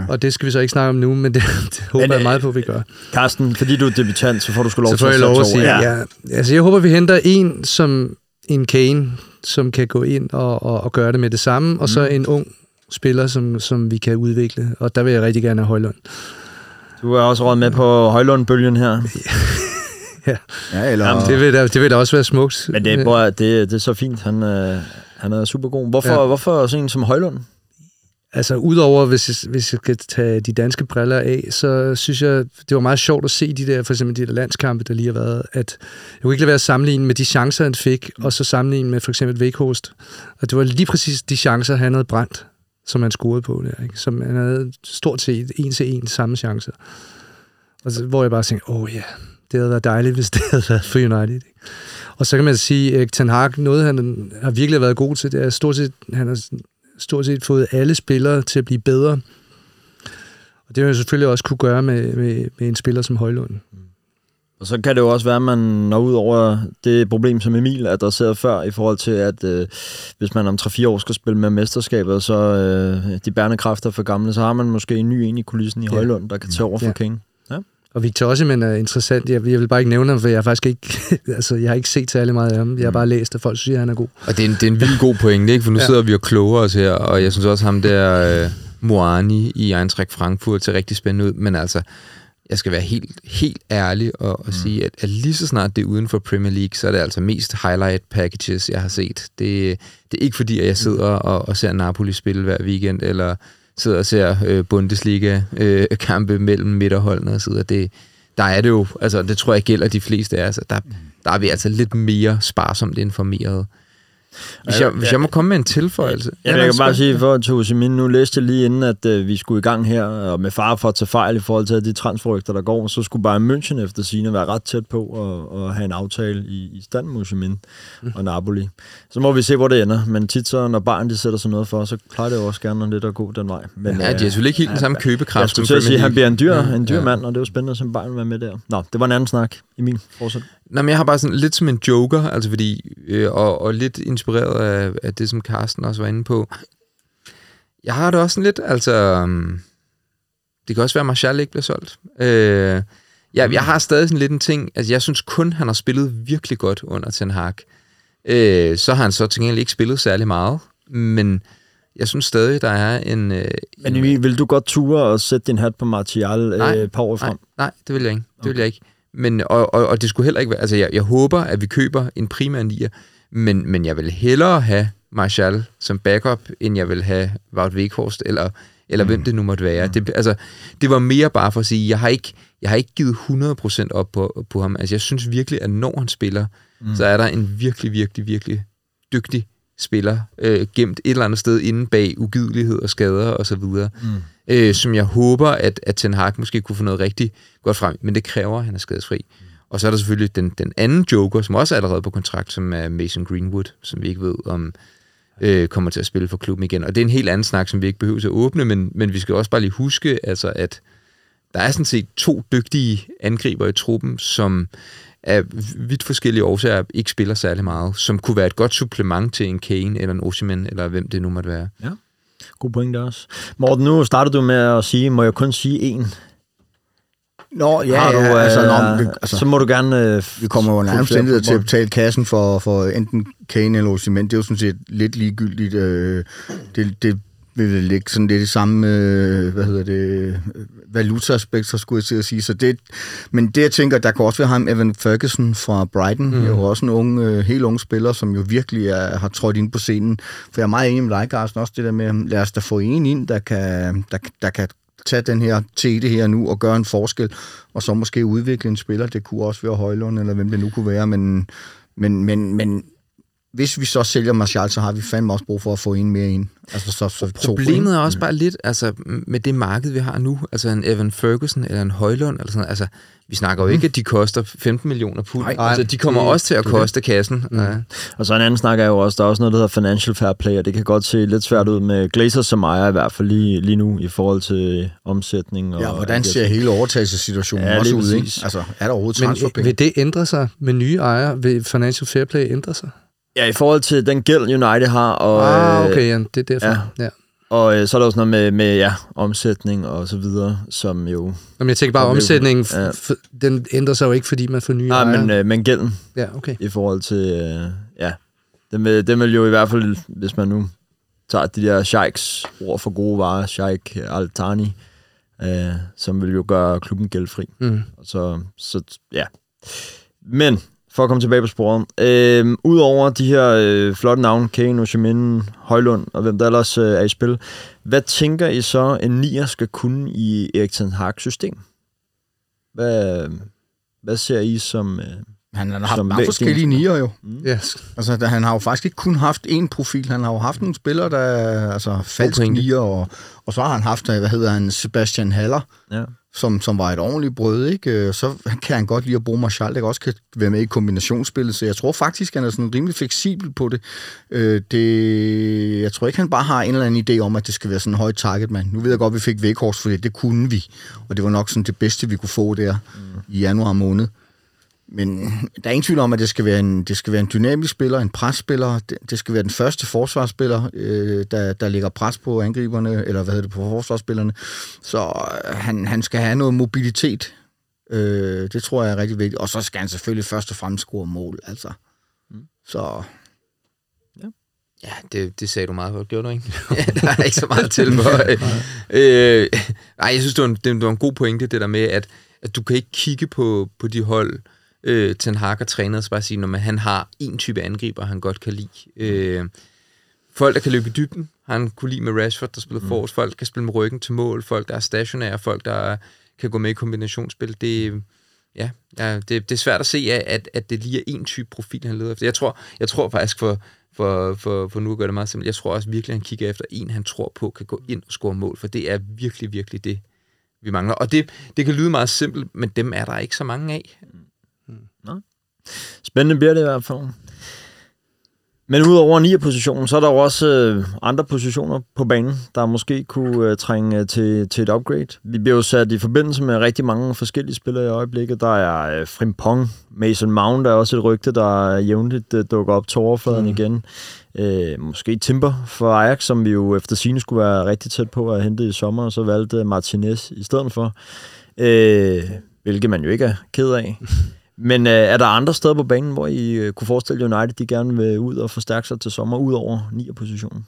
Og det skal vi så ikke snakke om nu, men det, det håber Men, jeg øh, meget på, at vi gør. Carsten, fordi du er debutant, så får du sgu lov Så til får jeg lov at sige, ja. ja. Altså, jeg håber, vi henter en som en Kane, som kan gå ind og, og, og gøre det med det samme, og Mm. så en ung spiller, som, som vi kan udvikle. Og der vil jeg rigtig gerne have Højlund. Du er også råd med på Højlund-bølgen her. Ja. Ja, eller... Jamen, Det vil, da, det vil da også være smukt. Men det, bror, det, det er så fint. Han, øh, han er super god. Hvorfor, ja. Hvorfor sådan en som Højlund? Altså, udover, hvis jeg, hvis jeg skal tage de danske briller af, så synes jeg, det var meget sjovt at se de der, for eksempel de der landskampe, der lige har været, at jeg kunne ikke lade være at sammenligne med de chancer, han fik, og så sammenligne med for eksempel Vekhorst. Og det var lige præcis de chancer, han havde brændt som han scorede på der, ikke? Som han havde stort set en til en samme chancer. Og så, hvor jeg bare tænkte, åh oh, ja, det havde været dejligt, hvis det havde været for United. Ikke? Og så kan man sige, at Ten Hag, noget han har virkelig været god til, det er stort set, han har stort set fået alle spillere til at blive bedre. Og det har jeg selvfølgelig også kunne gøre med, med, med en spiller som Højlund. Og så kan det jo også være, at man når ud over det problem, som Emil adresserede før, i forhold til, at øh, hvis man om 3-4 år skal spille med mesterskabet, så øh, de bærende kræfter for gamle, så har man måske en ny en i kulissen i Ja. Højlund, der kan tage over for Ja. King. Og Victor Osimhen er interessant. Jeg, jeg vil bare ikke nævne ham, for jeg har faktisk ikke, altså, jeg har ikke set særlig meget af ham. Jeg har bare læst, at folk siger, at han er god. Og det er en, det er en vildt god pointe, ikke? For nu Ja. sidder vi og kloger os her, og jeg synes også ham der øh, Moani i Eintracht Frankfurt ser rigtig spændende ud, men altså, jeg skal være helt, helt ærlig og, og mm. sige, at, at lige så snart det er uden for Premier League, så er det altså mest highlight packages, jeg har set. Det, det er ikke fordi, at jeg sidder og, og ser Napoli spille hver weekend, eller sidder og ser øh, Bundesliga-kampe øh, mellem midterholdene og så. Det, der er det jo, altså det tror jeg gælder de fleste af os, der, der er vi altså lidt mere sparsomt informeret. Hvis jeg, hvis jeg må komme med en tilføjelse. Ja, jeg kan bare sige for til Osimhen, nu læste jeg lige inden, at øh, vi skulle i gang her, og med far for at tage fejl i forhold til de transferrygter, der går, så skulle bare München efter sine være ret tæt på at, at have en aftale i, i stand med Osimhen og Napoli. Så må vi se, hvor det ender, men tit så, når barn de sætter sig noget for, så plejer det jo også gerne lidt at gå den vej. Men, Ja, de har selvfølgelig ikke helt den samme jeg købekraft skulle som til at sige, at han bliver en dyr, en dyr Ja. mand, og det er jo spændende, som barn være med der. Nå, det var en anden snak. Emil, fortsæt. Nå, men jeg har bare sådan lidt som en joker, altså fordi, øh, og, og lidt inspireret af, af det, som Carsten også var inde på. Jeg har det også sådan lidt, altså, um, det kan også være, at Martial ikke bliver solgt. Øh, jeg, jeg har stadig sådan lidt en ting, altså jeg synes kun, han har spillet virkelig godt under Ten Hag. Øh, så har han så til gengæld ikke spillet særlig meget, men jeg synes stadig, der er en... Øh, Men en Emil, vil du godt ture og sætte din hat på Martial Nej, øh, et par år frem? Nej, nej, det vil jeg ikke. Det vil jeg ikke. Men, og, og, og det skulle heller ikke være... Altså, jeg, jeg håber, at vi køber en primær nier, men, men jeg vil hellere have Martial som backup, end jeg vil have Wout Weghorst, eller, eller mm. hvem det nu måtte være. Mm. Det, altså, det var mere bare for at sige, jeg har ikke, jeg har ikke givet 100% op på, på ham. Altså, jeg synes virkelig, at når han spiller, mm. så er der en virkelig, virkelig, virkelig dygtig spiller øh, gemt et eller andet sted inde bag ugidelighed og skader og så videre, mm. øh, som jeg håber, at, at Ten Hag måske kunne få noget rigtig godt frem, men det kræver, at han er skadesfri. Og så er der selvfølgelig den, den anden joker, som også er allerede på kontrakt, som er Mason Greenwood, som vi ikke ved om øh, kommer til at spille for klubben igen. Og det er en helt anden snak, som vi ikke behøver at åbne, men, men vi skal også bare lige huske, altså, at der er sådan set to dygtige angriber i truppen, som af vidt forskellige årsager ikke spiller særlig meget, som kunne være et godt supplement til en Kane eller en Osimhen, eller hvem det nu måtte være. Ja. God pointe også. Morten, nu startede du med at sige, må jeg kun sige én? Nå, ja, Har du, ja, altså, øh, nå, det, altså, så må du gerne... Øh, vi kommer jo nærmest flere til at betale kassen for, for enten Kane eller Osimhen. Det er jo sådan set lidt ligegyldigt. Øh, det, det vil ligge sådan lidt i samme, øh, hvad hedder det, valutaaspekt, så skulle jeg til at sige. Så det, men det, jeg tænker, der kan også være ham, Evan Ferguson fra Brighton. Mm. Det er jo også en ung, øh, helt ung spiller, som jo virkelig er, har trådt ind på scenen. For jeg er meget enig med dig, Carsten, også det der med, lad os da få en ind, der kan, der, der kan tage den her det her nu og gøre en forskel, og så måske udvikle en spiller. Det kunne også være Højlund, eller hvem det nu kunne være, men, men, men, men hvis vi så sælger Martial, så har vi fandme også brug for at få en mere ind. Altså så, så to Problemet ind. er også bare lidt, altså med det marked, vi har nu, altså en Evan Ferguson eller en Højlund, eller sådan altså vi snakker jo ikke, at de koster 15 millioner pund. Nej, altså, de kommer det- også til at er det. koste kassen. Ja. Og så en anden snak er jo også, der er også noget, der hedder financial fair play, og det kan godt se lidt svært ud med Glazers som ejer i hvert fald lige, lige nu i forhold til omsætning. Og, Ja, hvordan ser hele overtagelsessituationen Ja, også ud, ikke? Altså, er der overhovedet Men transferpenge? vil det ændre sig med nye ejere? Vil Financial Fair Play ændre sig? Ja, i forhold til den gæld, United har, og, ah, øh, okay, ja, det er derfor. ja. Ja. Og øh, så er der også noget med, med ja, omsætning og så videre, som jo... Jamen, jeg tænker bare, omsætningen, Ja. den ændrer sig jo ikke, fordi man får nye Nej, ejere. men, øh, men gælden Ja, okay. i forhold til... Øh, ja, den vil, den vil jo i hvert fald, hvis man nu tager de der sheiks ord for gode varer, Sheikh Al-Thani, øh, som vil jo gøre klubben gældfri. Mm. Så, så ja. Men, for at komme tilbage på sporet. Øh, Udover de her øh, flotte navne, Kane, Oshimin, Højlund og hvem der ellers øh, er i spil, hvad tænker I så, en nier skal kunne i Erik Ten Hag system? Hvad, hvad ser I som... Øh, Han har haft Som mange forskellige nier jo. Ja, Altså, da, han har jo faktisk ikke kun haft én profil. Han har jo haft nogle spillere, der er altså, falsk nier, og, og så har han haft, øh, hvad hedder han, Sebastian Haller, Ja. Som, som var et ordentligt brød, ikke? Øh, Så kan han godt lide at bruge Marshall, der også kan være med i kombinationsspillet, så jeg tror faktisk, han er sådan rimelig fleksibel på det. Øh, det. Jeg tror ikke, han bare har en eller anden idé om, at det skal være sådan en høj target, man. Nu ved jeg godt, at vi fik Vækhorst, for det, det kunne vi, og det var nok sådan det bedste, vi kunne få der mm. i januar måned. Men der er ingen tvivl om, at det skal være en, det skal være en dynamisk spiller, en presspiller. Det, det skal være den første forsvarsspiller, øh, der, der lægger pres på angriberne, eller hvad hedder det, på forsvarsspillerne. Så øh, han, han skal have noget mobilitet. Øh, det tror jeg er rigtig vigtigt. Og så skal han selvfølgelig først og fremmest score mål. Altså. Så Ja, det, det sagde du meget godt, gjorde du ikke? ja, der er ikke så meget til for. øh, nej, jeg synes, det var, en, det var en god pointe, det der med, at, at du kan ikke kigge på, på de hold, øh, Ten Hag og træner, og så bare sige, når man, han har en type angriber, han godt kan lide. Øh, folk, der kan løbe i dybden, han kunne lide med Rashford, der spillede mm. forrest. Folk, der kan spille med ryggen til mål. Folk, der er stationære. Folk, der kan gå med i kombinationsspil. Det, ja, ja det, det er svært at se, at, at det lige er en type profil, han leder efter. Jeg tror, jeg tror faktisk, for, for, for, for nu at gøre det meget simpelt, jeg tror også virkelig, at han kigger efter en, han tror på, kan gå ind og score mål, for det er virkelig, virkelig det, vi mangler. Og det, det kan lyde meget simpelt, men dem er der ikke så mange af. Spændende bliver det i hvert fald. Men udover 9 positionen, så er der jo også øh, andre positioner på banen, der måske kunne øh, trænge øh, til, til et upgrade. Vi bliver jo sat i forbindelse med rigtig mange forskellige spillere i øjeblikket. Der er øh, Frimpong, Mason Mount er også et rygte, der jævnligt øh, dukker op til overfladen mm. igen. Øh, måske Timber for Ajax, som vi jo efter sine skulle være rigtig tæt på at hente i sommer, og så valgte Martinez i stedet for. Øh, hvilket man jo ikke er ked af. Men øh, er der andre steder på banen, hvor I øh, kunne forestille United, de gerne vil ud og forstærke sig til sommer, ud over 9. positionen?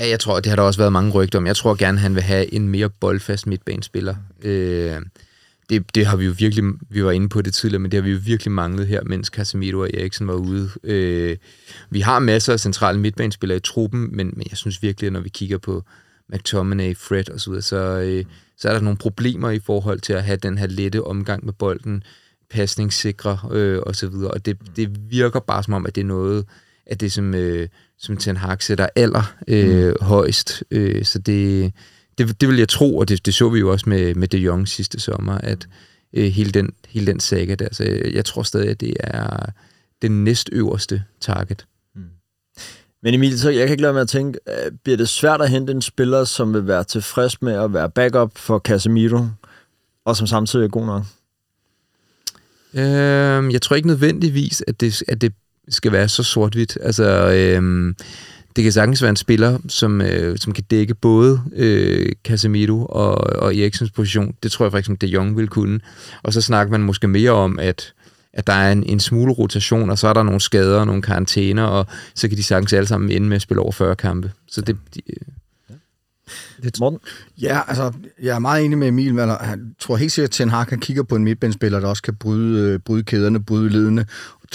Ja, jeg tror, det har der også været mange rygter om. Jeg tror gerne, han vil have en mere boldfast midtbanespiller. Øh, det, det har vi jo virkelig, vi var inde på det tidligere, men det har vi jo virkelig manglet her, mens Casemiro og Eriksen var ude. Øh, vi har masser af centrale midtbanespillere i truppen, men, men jeg synes virkelig, at når vi kigger på McTominay, Fred og så så, øh, så er der nogle problemer i forhold til at have den her lette omgang med bolden, pasningssikre øh, og så videre. Og det, det virker bare som om, at det er noget af det, som, øh, som Ten Hag sætter aller øh, mm. højst. Øh, så det, det, det vil jeg tro, og det, det så vi jo også med, med De Jong sidste sommer, at øh, hele, den, hele den saga der. Så jeg, jeg tror stadig, at det er den næstøverste target. Men Emil, så jeg kan ikke lade med at tænke, øh, bliver det svært at hente en spiller, som vil være tilfreds med at være backup for Casemiro, og som samtidig er god nok? Øh, jeg tror ikke nødvendigvis, at det, at det skal være så sort-hvidt. Altså, øhm, det kan sagtens være en spiller, som, øh, som kan dække både øh, Casemiro og, og Eriksens position. Det tror jeg for eksempel, De Jong vil kunne. Og så snakker man måske mere om, at at der er en, en smule rotation, og så er der nogle skader og nogle karantæner, og så kan de sagtens alle sammen ende med at spille over 40 kampe. Så det, de, øh, Morten? Ja, altså, jeg er meget enig med Emil, men han tror helt sikkert, at Ten Hag kan kigger på en midtbanespiller, der også kan bryde, øh, bryde kæderne, bryde ledene,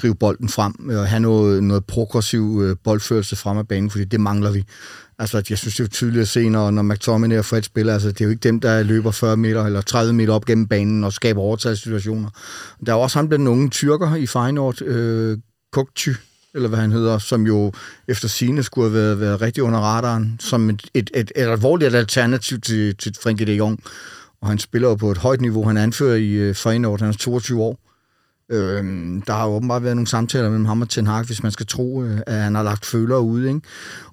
drive bolden frem, og have noget, noget progressiv øh, boldførelse frem af banen, fordi det mangler vi. Altså, jeg synes, det er tydeligt at se, når, når McTominay og Fred spiller, altså, det er jo ikke dem, der løber 40 meter eller 30 meter op gennem banen og skaber overtagssituationer. Der er også ham, den unge tyrker i Feyenoord, øh, Kokty, eller hvad han hedder, som jo efter sine skulle have været, været rigtig under radaren, som et, et, et, et alvorligt alternativ til, til Frenkie de Jong. Og han spiller jo på et højt niveau. Han anfører i øh, Feyenoord, han er 22 år. Øhm, der har jo åbenbart været nogle samtaler mellem ham og Ten Hag, hvis man skal tro, øh, at han har lagt følere ud. Ikke?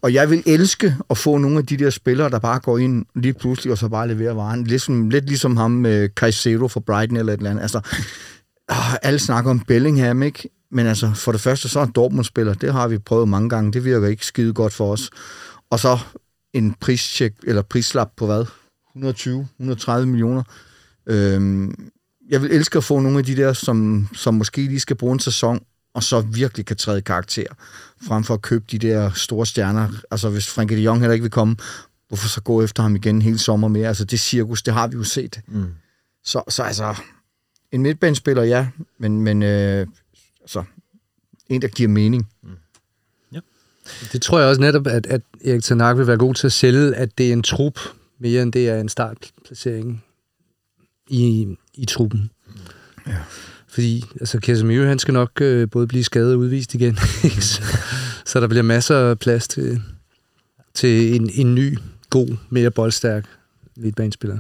Og jeg vil elske at få nogle af de der spillere, der bare går ind lige pludselig og så bare leverer varen. Ligesom, lidt ligesom ham med Caicedo for Brighton eller et eller andet. Altså, øh, alle snakker om Bellingham, ikke? Men altså, for det første, så er en Dortmund-spiller. Det har vi prøvet mange gange. Det virker ikke skide godt for os. Og så en prischeck, eller prislap på hvad? 120-130 millioner. Øhm, jeg vil elske at få nogle af de der, som, som måske lige skal bruge en sæson, og så virkelig kan træde karakter, frem for at købe de der store stjerner. Altså, hvis Frenkie de Jong heller ikke vil komme, hvorfor så gå efter ham igen hele sommer mere? Altså, det cirkus, det har vi jo set. Mm. Så, så altså, en midtbanespiller, ja, men, men øh, altså, en, der giver mening. Det tror jeg også netop, at, at Erik Ten Hag vil være god til at sælge, at det er en trup, mere end det er en startplacering i, i truppen. Ja. Fordi altså, Casemiro, han skal nok øh, både blive skadet og udvist igen. så, så der bliver masser af plads til, til en, en ny, god, mere boldstærk midtbanespiller.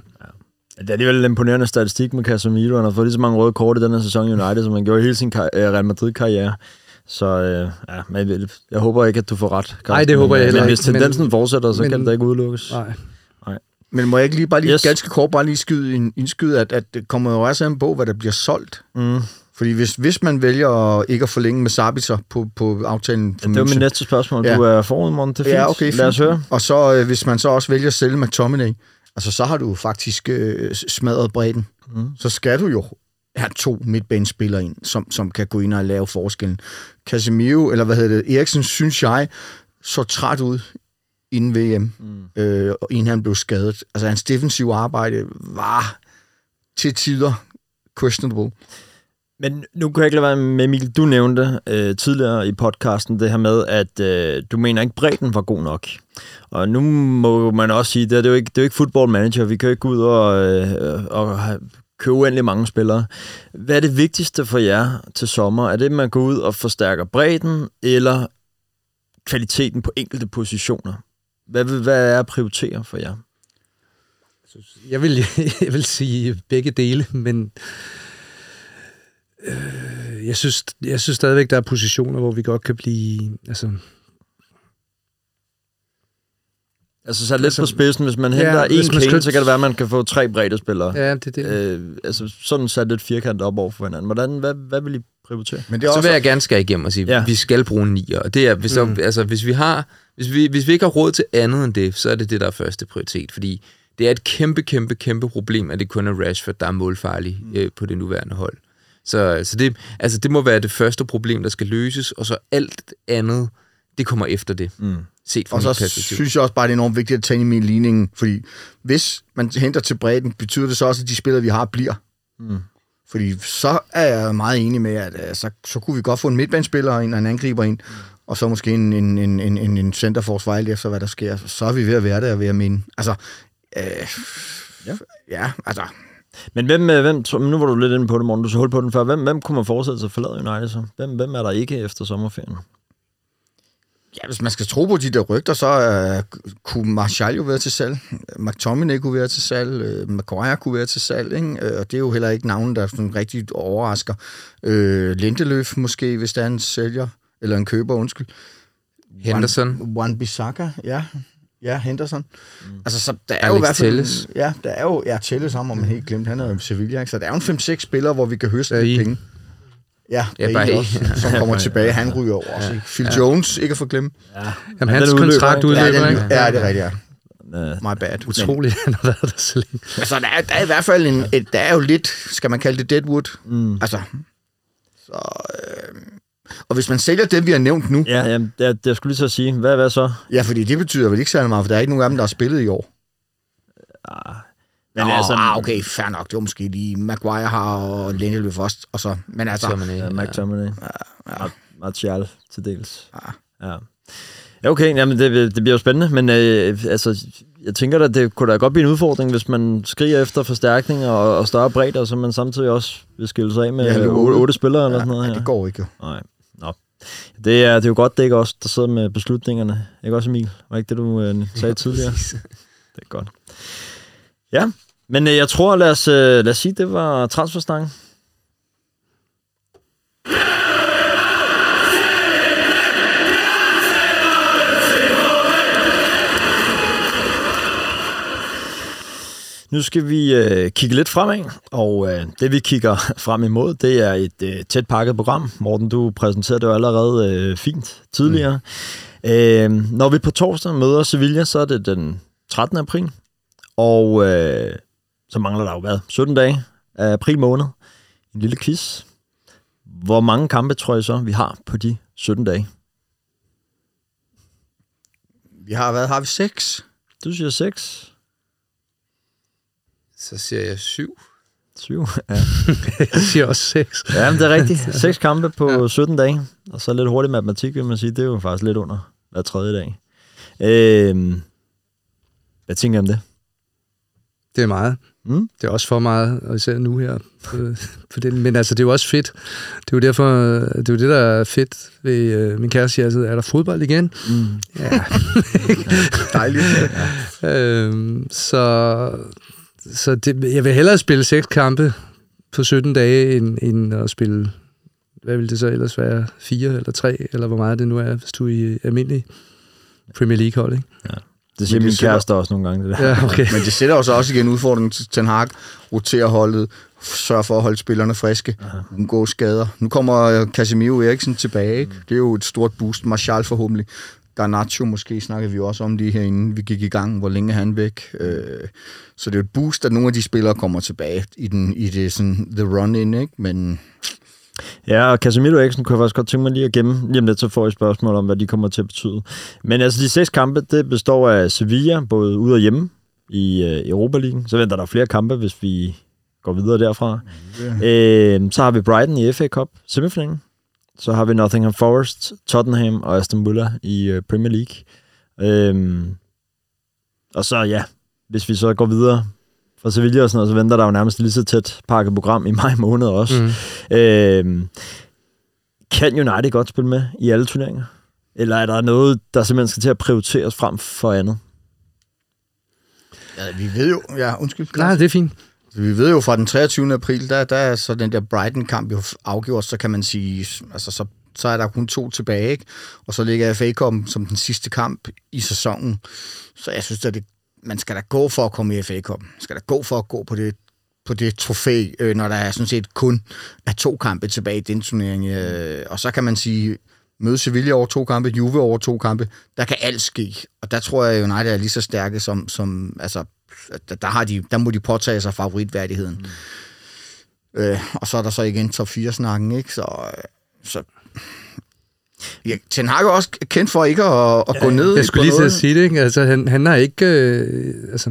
Det er alligevel en imponerende statistik med Casemiro. Han har fået lige så mange røde kort i den her sæson i United, som han gjorde i hele sin kar- øh, Real Madrid-karriere. Så øh, ja, men jeg, jeg håber ikke, at du får ret. Nej, det håber Men, jeg øh, heller Men ikke, hvis tendensen men- fortsætter, så men- kan det ikke udelukkes. Nej. Men må jeg ikke lige bare lige Yes. ganske kort bare lige skyde en indskyde, at, at det kommer jo også an på, hvad der bliver solgt. Mm. Fordi hvis, hvis man vælger at ikke at forlænge med Sabitzer på, på aftalen for Det var München, mit næste spørgsmål. Ja. Du er forud, Morten. Det er fint. Ja, okay, Lad os fint. høre. Og så øh, hvis man så også vælger at sælge McTominay, altså så har du faktisk øh, smadret bredden. Mm. Så skal du jo have to midtbanespillere ind, som, som kan gå ind og lave forskellen. Casemiro, eller hvad hedder det, Eriksen, synes jeg, så træt ud inden VM, Mm. øh, og inden han blev skadet. Altså hans defensive arbejde var til tider questionable. Men nu kan jeg ikke lade være med, Mikkel, du nævnte øh, tidligere i podcasten det her med, at øh, du mener ikke, bredden var god nok. Og nu må man også sige, det er, det er jo ikke, det er jo ikke football manager. Vi kan jo ikke gå ud og, øh, og have- købe uendelig mange spillere. Hvad er det vigtigste for jer til sommer? Er det, at man går ud og forstærker bredden, eller kvaliteten på enkelte positioner? Hvad, hvad er at prioritere for jer? Jeg vil, jeg vil sige begge dele, men øh, jeg, synes, jeg synes stadigvæk, der er positioner, hvor vi godt kan blive... Altså, Altså sat lidt Altså, på spidsen, hvis man ja, henter hvis en Kane, skal- så kan det være, at man kan få tre bredde spillere. ja, det er det. Øh, altså sådan sat lidt firkantet op over for hinanden. Hvordan, hvad, hvad vil I prioritere? Men det er Så også, vil jeg gerne skære igennem og sige, Ja. ja. vi skal bruge en nier. Og det er, hvis, mm. der, altså, hvis, vi har, hvis, vi, hvis vi ikke har råd til andet end det, så er det det, der er første prioritet. Fordi det er et kæmpe, kæmpe, kæmpe problem, at det kun er Rashford, der er målfarlig mm. øh, på det nuværende hold. Så, så det, altså, det må være det første problem, der skal løses, og så alt andet, det kommer efter det, Mm. set fra Og så synes jeg også bare, det er enormt vigtigt at tage ind i min ligning, fordi hvis man henter til bredden, betyder det så også, at de spillere, vi har, bliver. Mm. Fordi så er jeg meget enig med, at øh, så, så kunne vi godt få en midtbanespiller ind og en angriber ind, og så måske en, en, en, en, en, en centerforsvar, alt efter hvad der sker. Så er vi ved at være der, ved at mene. Altså, øh, Ja. ja, altså, Men hvem, øh, hvem, nu var du lidt inde på det, morgen, du så hul på den før. Hvem, hvem kunne man forestille sig at forlade United så? Hvem, hvem er der ikke efter sommerferien? Ja, hvis man skal tro på de der rygter, så uh, kunne Martial jo være til salg. McTominay kunne være til salg. Uh, Maguire kunne være til salg. Ikke? Uh, og det er jo heller ikke navnet, der sådan rigtig overrasker. Uh, Lindeløf måske, hvis der er en sælger. Eller en køber, undskyld. Henderson. Wan, Wan Bissaka, ja. Ja, Henderson. Mm. Altså, så der er Alex jo i hvert fald... Telles. Ja, der er jo... Ja, Telles ham, om man helt glemt. Han er jo Sevilla, ikke? Så der er jo en 5-6 spillere, hvor vi kan høste lidt penge. Ja, Ja, ja Bailly. også, som kommer tilbage. Han ryger over også. Ikke? Phil Jones, ikke at få glemme. Jamen, den hans kontrakt udløber, Ja, ikke? ja, det er rigtigt, ja. My bad. Utroligt, han har været der så længe. altså, der er, der er i hvert fald en, et, der er jo lidt, skal man kalde det deadwood. mm. Altså, så, øh, og hvis man sælger det, vi har nævnt nu, Ja, jamen, det, er- det skulle lige at sige. Hvad, hvad så? ja, fordi det betyder vel ikke særlig meget, for der er ikke nogen af dem, der har spillet i år. Ah, Men Nå, altså- ah, okay, fair nok. Det var måske lige Maguire har og Lindeløf også. Og så, men altså, Tomine, ja, McTominay. ja. Martial til dels. Ja. Ja. Ja, okay. Jamen, det, det bliver jo spændende, men øh, altså, jeg tænker da, det kunne da godt blive en udfordring, hvis man skriger efter forstærkning og, og større bredde, og så man samtidig også vil skille sig af med Ja, ja, otte, spillere eller sådan noget ja, her. det går ikke jo. Nej. Det er, det er jo godt, det er ikke os, der sidder med beslutningerne. Ikke også, Emil? Var ikke det, du øh, sagde tidligere? Det er godt. Ja, men øh, jeg tror, lad os, øh, lad os sige, det var transferstangen. Nu skal vi øh, kigge lidt fremad, og øh, det vi kigger frem imod, det er et øh, tæt pakket program. Morten, du præsenterede det jo allerede øh, fint tidligere. Mm. Øh, når vi på torsdag møder Sevilla, så er det den 13. april, og øh, så mangler der jo hvad? 17 dage af april måned. En lille quiz. Hvor mange kampe tror jeg så, vi har på de 17 dage? Vi har, hvad har vi? Seks? Du siger 6, Så siger jeg syv. 7. Ja. Jeg siger også seks. Ja, men det er rigtigt. Seks kampe på ja. 17 dage. Og så lidt hurtig matematik, vil man sige. Det er jo faktisk lidt under hver tredje dag. Øhm, hvad tænker I om det? Det er meget. Mm. Det er også for meget, og især nu her. På, på den. Men altså, det er jo også fedt. Det er jo derfor, det er jo det, der er fedt ved uh, min kæreste siger altid, er der fodbold igen? Mm. Ja. Dejligt. øhm, så så det, jeg vil hellere spille seks kampe på 17 dage, end, end at spille, hvad vil det så ellers være, fire eller tre, eller hvor meget det nu er, hvis du er i almindelig Premier League-hold, ikke? Det siger Men det min sætter- kæreste også nogle gange, det der. Ja, okay. Men det sætter jo så også igen udfordringen til Ten Hag. Rotere holdet, sørge for at holde spillerne friske, undgå skader. Nu kommer øh, Casemiro Eriksen tilbage, ikke? Det er jo et stort boost. Martial forhåbentlig. Garnacho måske snakkede vi også om det her, inden vi gik i gang, hvor længe han væk. Øh, så det er jo et boost, at nogle af de spillere kommer tilbage i, den, i det sådan, the run-in, ikke? Men Ja, og Casemiro Eriksen kunne jeg faktisk godt tænke mig lige at gemme. Lige om lidt, så får jeg et spørgsmål om, hvad de kommer til at betyde. Men altså, de seks kampe, det består af Sevilla, både ude og hjemme i øh, Europa League. Så venter der flere kampe, hvis vi går videre derfra. Øh, så har vi Brighton i FA Cup semifinalen. Så har vi Nottingham Forest, Tottenham og Aston Villa i øh, Premier League. Øh, og så ja, hvis vi så går videre fra Sevilla og sådan noget, så venter der jo nærmest lige så tæt pakket program i maj måned også. Mm. Øh, kan United godt spille med i alle turneringer? Eller er der noget, der simpelthen skal til at prioriteres frem for andet? ja, vi ved jo... Ja, undskyld. Nej, det er fint. Vi ved jo fra den 23. april, der, der er så den der Brighton-kamp jo afgjort, så kan man sige, altså så, så er der kun to tilbage, ikke? Og så ligger FA Cup som den sidste kamp i sæsonen. Så jeg synes, at det, man skal da gå for at komme i FA Cup. Man skal da gå for at gå på det, på det trofæ, øh, når der er sådan set kun er to kampe tilbage i den turnering. Øh, og så kan man sige, møde Sevilla over to kampe, Juve over to kampe, der kan alt ske. Og der tror jeg, at United er lige så stærke som, som altså, der, der, har de, der må de påtage sig favoritværdigheden. Mm. Øh, og så er der så igen top 4-snakken, ikke? Så, øh, så ja, Ten Hag er også kendt for ikke at, at gå ned Jeg skulle lige til at sige det, ikke? Altså, han, han har ikke... Øh, altså,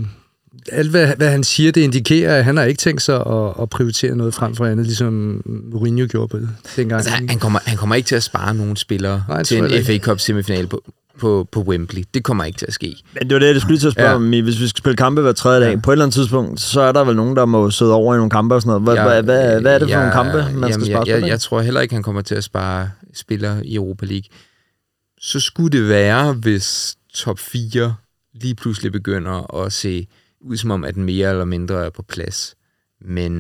alt, hvad, hvad han siger, det indikerer, at han har ikke tænkt sig at, at prioritere noget frem for andet, ligesom Mourinho gjorde på det dengang. Altså, han, han, kommer, han kommer ikke til at spare nogen spillere Nej, til en FA Cup semifinal på, på, på Wembley. Det kommer ikke til at ske. Men det var det, jeg skulle lige til at spørge Ja. ja. om. Hvis vi skal spille kampe hver tredje dag, Ja. på et eller andet tidspunkt, så er der vel nogen, der må sidde over i nogle kampe og sådan noget. Hvad, Jeg- hvad, hvad, hvad er det for nogle kampe, man jamen, skal spare jeg, jeg, jeg tror heller ikke, han kommer til at spare spillere i Europa League. Så skulle det være, hvis top 4 lige pludselig begynder at se ud som om, at den mere eller mindre er på plads. Men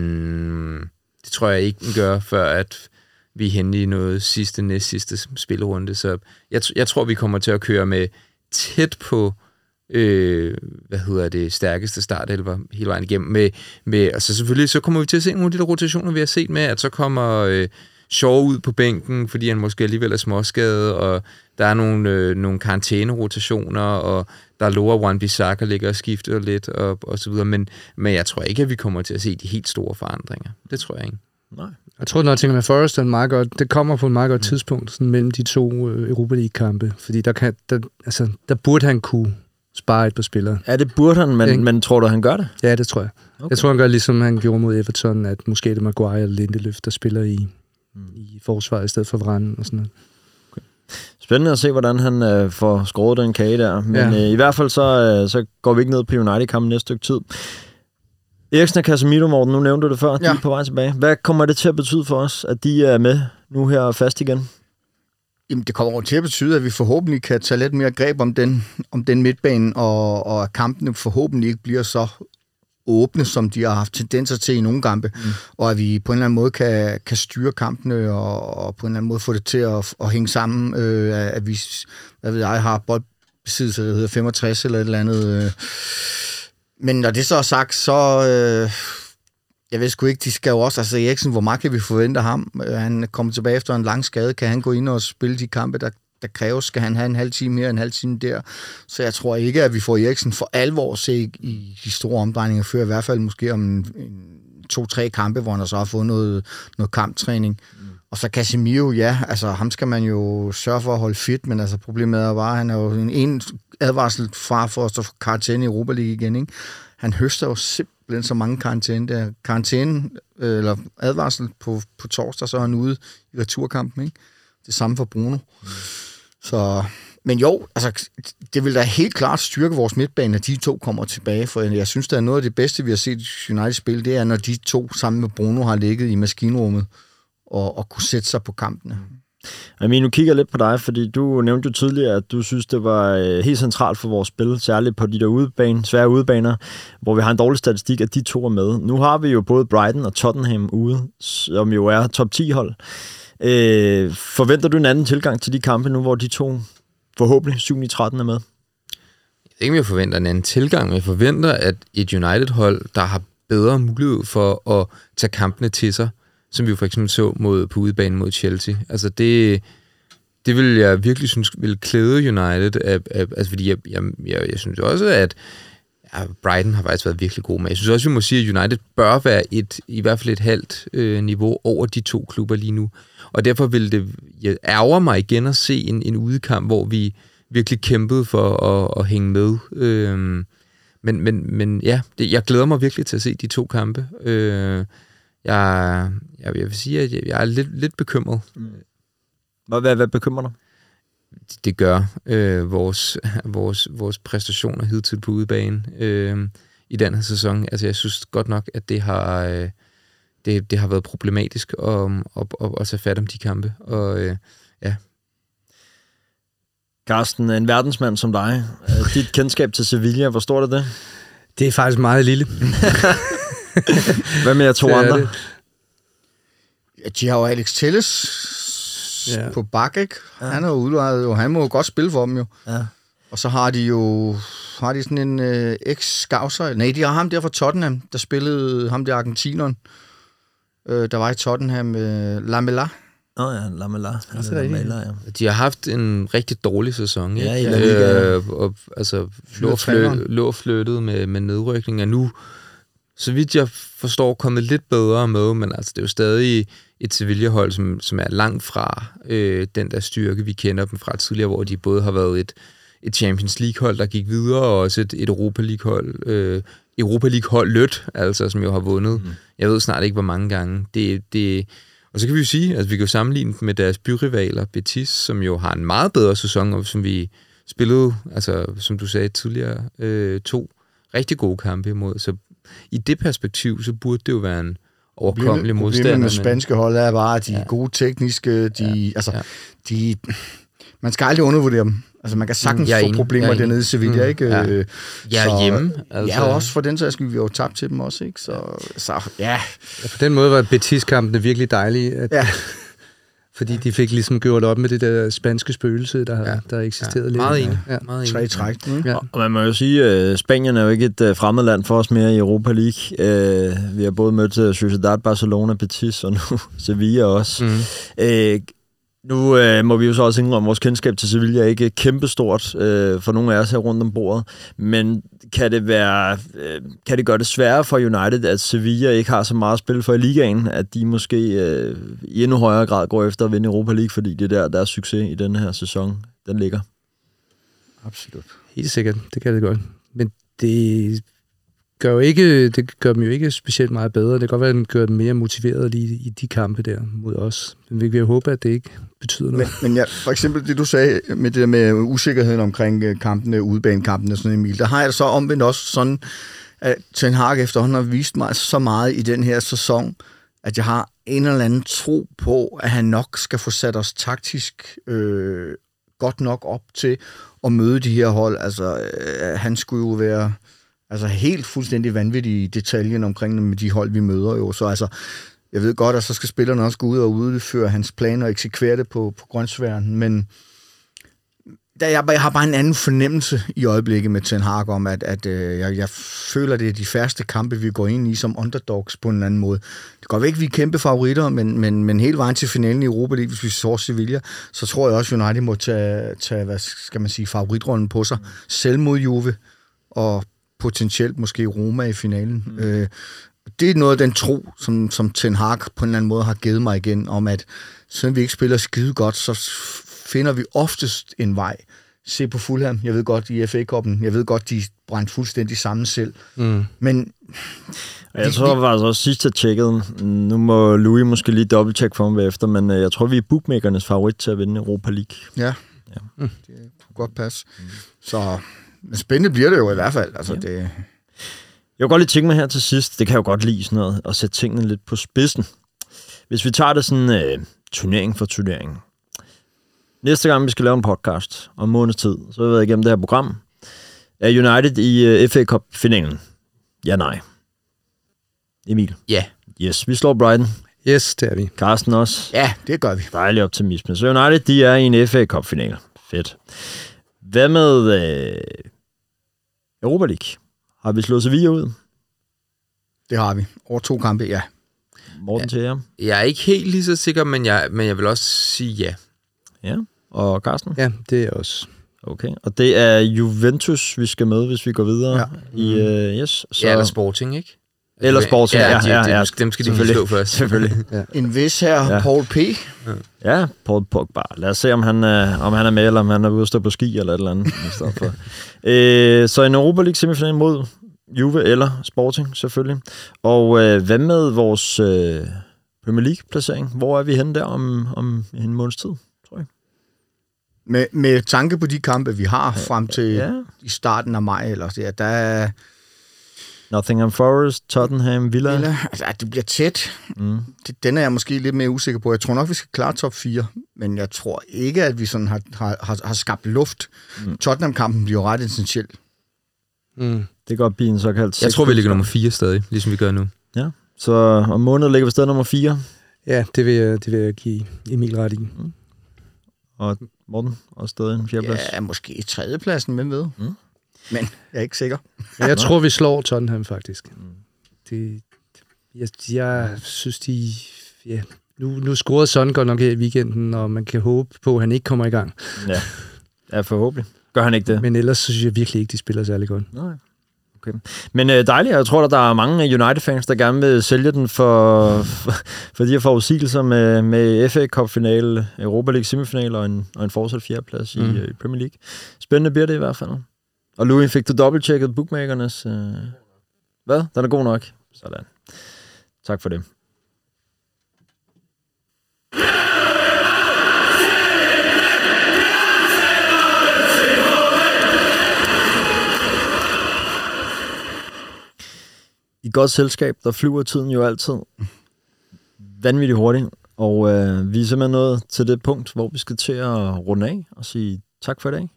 det tror jeg ikke, den gør, før at vi er henne i noget sidste, næst sidste spillerunde. Så jeg, jeg tror, vi kommer til at køre med tæt på øh, hvad hedder det, stærkeste startelver hele vejen igennem. Med, med, og altså selvfølgelig, så kommer vi til at se nogle af de der rotationer, vi har set med, at så kommer øh, Shaw ud på bænken, fordi han måske alligevel er småskadet, og der er nogle, øh, nogle karantænerotationer, og der er Loa Wan-Bissaka ligger og skifter lidt, og, og så videre. Men, men jeg tror ikke, at vi kommer til at se de helt store forandringer. Det tror jeg ikke. Nej. Jeg tror, tænker med Forrest, er en meget godt, det kommer på en meget godt tidspunkt sådan mellem de to øh, Europa League-kampe. Fordi der, kan, der, altså, der burde han kunne spare et par spillere. Ja, det burde han, men, Ikke? men tror du, han gør det? Ja, det tror jeg. Okay. Jeg tror, han gør ligesom han gjorde mod Everton, at måske er det Maguire eller Lindeløf, der spiller i, mm. i forsvaret i stedet for Varane og sådan noget. Spændende at se, hvordan han øh, får skåret den kage der. Men Ja. øh, i hvert fald så, øh, så går vi ikke ned på United-kampen næste stykke tid. Eriksen og Casemiro, Morten, nu nævnte du det før, de Ja. er på vej tilbage. Hvad kommer det til at betyde for os, at de er med nu her fast igen? Jamen, det kommer over til at betyde, at vi forhåbentlig kan tage lidt mere greb om den, om den midtbane, og, og at kampene forhåbentlig ikke bliver så åbne, som de har haft tendenser til i nogle kampe, mm. og at vi på en eller anden måde kan, kan styre kampene, og, og på en eller anden måde få det til at, at hænge sammen, øh, at at vi, hvad ved jeg, har boldbesiddelse, der hedder 65 eller et eller andet. Øh. Men når det så er sagt, så... Øh, jeg ved sgu ikke, de skal jo også, altså Eriksen, hvor meget kan vi forvente ham? Øh, han kommer tilbage efter en lang skade, kan han gå ind og spille de kampe, der, der kræves? Skal han have en halv time her, en halv time der? Så jeg tror ikke, at vi får Eriksen for alvor se i de store omdrejninger, før i hvert fald måske om en, en to-tre kampe, hvor han så har fået noget, noget kamptræning. Mm. Og så Casemiro, ja, altså ham skal man jo sørge for at holde fit, men altså problemet er bare, at han er jo en, en advarsel fra for at stå for karantæne i Europa League igen, ikke? Han høster jo simpelthen så mange karantæne der. Karantæne, øh, eller advarsel på, på torsdag, så er han ude i returkampen, ikke? Det samme for Bruno. Mm. Så men jo, altså, det vil da helt klart styrke vores midtbane, når de to kommer tilbage, for jeg synes, der er noget af det bedste, vi har set i United spille, det er, når de to sammen med Bruno har ligget i maskinrummet og, og kunne sætte sig på kampene. Amin, nu kigger jeg lidt på dig, fordi du nævnte jo tidligere, at du synes, det var øh, helt centralt for vores spil, særligt på de der udebane, svære udebaner, hvor vi har en dårlig statistik, at de to er med. Nu har vi jo både Brighton og Tottenham ude, som jo er top 10-hold. Øh, forventer du en anden tilgang til de kampe nu, hvor de to forhåbentlig 7 13 er med? Jeg ved ikke, om jeg forventer en anden tilgang, men jeg forventer, at et United-hold, der har bedre mulighed for at tage kampene til sig, som vi jo for eksempel så mod, på udebanen mod Chelsea. Altså det, det vil jeg virkelig synes vil klæde United, af, af, altså fordi jeg, jeg, jeg, jeg synes også, at ja, Brighton har faktisk været virkelig god, men jeg synes også, vi må sige, at United bør være et, i hvert fald et halvt øh, niveau over de to klubber lige nu. Og derfor vil det jeg ærger mig igen at se en, en udekamp, hvor vi virkelig kæmpede for at, at hænge med. Øh, men, men, men ja, det, jeg glæder mig virkelig til at se de to kampe. Øh, jeg, jeg, jeg vil sige, at jeg, jeg er lidt, lidt bekymret. Hvad, hvad, hvad bekymrer dig? Det, det gør øh, vores, vores, vores præstationer hidtil på udebane øh, i den her sæson. Altså, jeg synes godt nok, at det har, øh, det, det har været problematisk at, at, at, at tage fat om de kampe. Og øh, ja, Carsten, en verdensmand som dig. Øh, Dit kendskab til Sevilla, hvor stort er det? Det er faktisk meget lille. Hvad med jer to Det er andre? det. Ja, de har jo Alex Telles Ja. på bak, ikke? Ja. Han er jo udlejet, jo. Han må jo godt spille for dem, jo. Ja. Og så har de jo har de sådan en øh, ex-scouser. Nej, de har ham der fra Tottenham, der spillede ham der argentineren. Øh, der var i Tottenham øh, Lamela. Nå ja, Lamela. det er rigtigt. Lamela, ja. de har haft en rigtig dårlig sæson. Ikke? Ja, i La Liga, øh, og, altså, lå, flyt, lå flyttet med, med nedrykning, og nu, så vidt jeg forstår, kommet lidt bedre med, men altså, det er jo stadig et Sevilla-hold, som, som er langt fra øh, den der styrke, vi kender dem fra tidligere, hvor de både har været et, et Champions League-hold, der gik videre, og også et, et Europa League-hold, øh, Europa League-hold lødt, altså, som jo har vundet. Mm. Jeg ved snart ikke, hvor mange gange. Det, det, og så kan vi jo sige, at vi kan jo sammenligne dem med deres byrivaler, Betis, som jo har en meget bedre sæson, og som vi spillede, altså som du sagde tidligere, øh, to rigtig gode kampe imod. Så i det perspektiv, så burde det jo være en overkommelig modstander. Problemet med spanske hold er bare, at de er gode tekniske. De, ja. Altså, ja. de, man skal aldrig undervurdere dem. Altså, man kan sagtens jeg er få enig. problemer er dernede i. Sevilla, Mm. ikke? Ja. Øh, Ja, så- hjemme. Altså, ja, også for den sags skyld, vi har jo tabt til dem også, ikke? Så, så ja. Ja, på den måde var Betis-kampene virkelig dælige, at, ja. Fordi de fik ligesom gjort op med det der spanske spøgelse, der, Ja. der eksisterede ja, lidt. meget enig. Ja. Meget Tre enig. træk. Mm. Ja. Og man må jo sige, at Spanien er jo ikke et uh, fremmed land for os mere i Europa League. Uh, vi har både mødt Sociedad, Barcelona, Betis og nu Sevilla også. Mm. Nu øh, må vi jo så også indrømme, at vores kendskab til Sevilla er ikke kæmpestort øh, for nogle af os her rundt om bordet. Men kan det, være, øh, kan det gøre det sværere for United, at Sevilla ikke har så meget spil for i ligaen, at de måske øh, i endnu højere grad går efter at vinde Europa League, fordi det er der, deres succes i den her sæson, den ligger? Absolut. Helt sikkert, det kan det godt. Men det gør, jo ikke, det gør dem jo ikke specielt meget bedre. Det kan godt være, at den gør dem mere motiveret lige i de kampe der mod os. Men vi kan håbe, at det ikke betyder noget. Men, men ja, for eksempel det, du sagde med det der med usikkerheden omkring øh, kampene, udebanekampene og sådan Emil, der har jeg det så omvendt også sådan, at Ten Hag efterhånden har vist mig så meget i den her sæson, at jeg har en eller anden tro på, at han nok skal få sat os taktisk øh, godt nok op til at møde de her hold. Altså, øh, han skulle jo være altså, helt fuldstændig vanvittig i detaljen omkring med de hold, vi møder jo. Så altså, jeg ved godt, at så skal spillerne også gå ud og udføre hans planer og eksekvere det på, på grøntsværen, men der, jeg, jeg har bare en anden fornemmelse i øjeblikket med Ten Hag om, at, at øh, jeg, jeg føler, det er de færreste kampe, vi går ind i som underdogs på en anden måde. Det går ikke, vi er kæmpe favoritter, men, men, men hele vejen til finalen i Europa League, hvis vi så Sevilla, så tror jeg også, United må tage, tage hvad skal man sige, favoritrollen på sig. Selv mod Juve, og potentielt måske Roma i finalen. Mm. Øh, det er noget af den tro, som, som Ten Hag på en eller anden måde har givet mig igen, om at selvom vi ikke spiller skide godt, så finder vi oftest en vej. Se på Fulham, jeg ved godt i FA-koppen, jeg ved godt, de brændte fuldstændig sammen selv. Mm. Men jeg tror faktisk også sidst, jeg tjekkede, nu må Louis måske lige dobbelttjekke for mig bagefter, men øh, jeg tror, vi er bookmakernes favorit til at vinde Europa League. ja, Ja. det kunne godt passe. Så men spændende bliver det jo i hvert fald. Altså, det, Jeg kunne godt lige tænke mig her til sidst, det kan jeg jo godt lide sådan noget, at sætte tingene lidt på spidsen. Hvis vi tager det sådan øh, turnering for turnering. Næste gang, vi skal lave en podcast om måneds tid, så har vi været igennem det her program. Er United i øh, FA Cup-finalen? Ja, nej. Emil? Ja. Yes, vi slår Brighton. Yes, det er vi. Carsten også. ja, det gør vi. Dejlig optimisme. Så United, de er i en FA Cup-finale. Fedt. Hvad med øh, Europa League? Har vi slået Sevilla ud? Det har vi. Over to kampe, ja. Morten til jer. Jeg er ikke helt lige så sikker, men jeg, men jeg vil også sige ja. Ja. Og Carsten? Ja, det er også. Okay. Og det er Juventus, vi skal med, hvis vi går videre. Ja. I, uh, yes. Så... Ja, eller Sporting, ikke? Eller Sporting, ja, ja, ja, de, ja, ja. Dem skal de lige slå først. Selvfølgelig. En vis her, Ja. ja. Paul P. Ja, Paul Pogba. Lad os se, om han, øh, om han er med, eller om han er ude at stå på ski, eller et eller andet. i stedet for. øh, så en Europa League semifinal mod Juve eller Sporting, selvfølgelig. Og øh, hvad med vores øh, Premier League-placering? Hvor er vi henne der om, om en måneds tid, tror jeg? Med, med tanke på de kampe, vi har frem til Ja. ja. i starten af maj, eller der er Nottingham Forest, Tottenham, Villa. Eller, altså, det bliver tæt. Mm. Det, den er jeg måske lidt mere usikker på. Jeg tror nok, vi skal klare top 4, men jeg tror ikke, at vi sådan har, har, har, har skabt luft. Mm. Tottenham-kampen bliver jo ret essentiel. Mm. Det kan godt blive en såkaldt... Jeg tror, vi ligger nummer 4 stadig, ligesom vi gør nu. Ja, så om måneden ligger vi stadig nummer 4. Ja, det vil, jeg, det vil jeg give Emil ret i. Og Morten, også stadig en fjerdeplads. Ja, måske i tredjepladsen, med ved. Mm. Men jeg er ikke sikker. Jeg tror, vi slår Tottenham, faktisk. Det, jeg, jeg synes, de... Ja, nu, nu scorede Son godt nok her i weekenden, og man kan håbe på, at han ikke kommer i gang. Ja. ja, forhåbentlig. Gør han ikke det? Men ellers synes jeg virkelig ikke, de spiller særlig godt. Nej. Okay. Men øh, dejligt, jeg tror, at der er mange United-fans, der gerne vil sælge den for, for, for de her forudsigelser med, med FA Cup-finale, Europa League semifinal og en, og en fortsat fjerdeplads mm. Mm. i, øh, i Premier League. Spændende bliver det i hvert fald. Og Louis, fik du dobbelttjekket bookmakernes... Øh... Hvad? Den er god nok. Sådan. Tak for det. I godt selskab, der flyver tiden jo altid vanvittigt hurtigt. Og øh, vi er simpelthen nået til det punkt, hvor vi skal til at runde af og sige tak for i dag.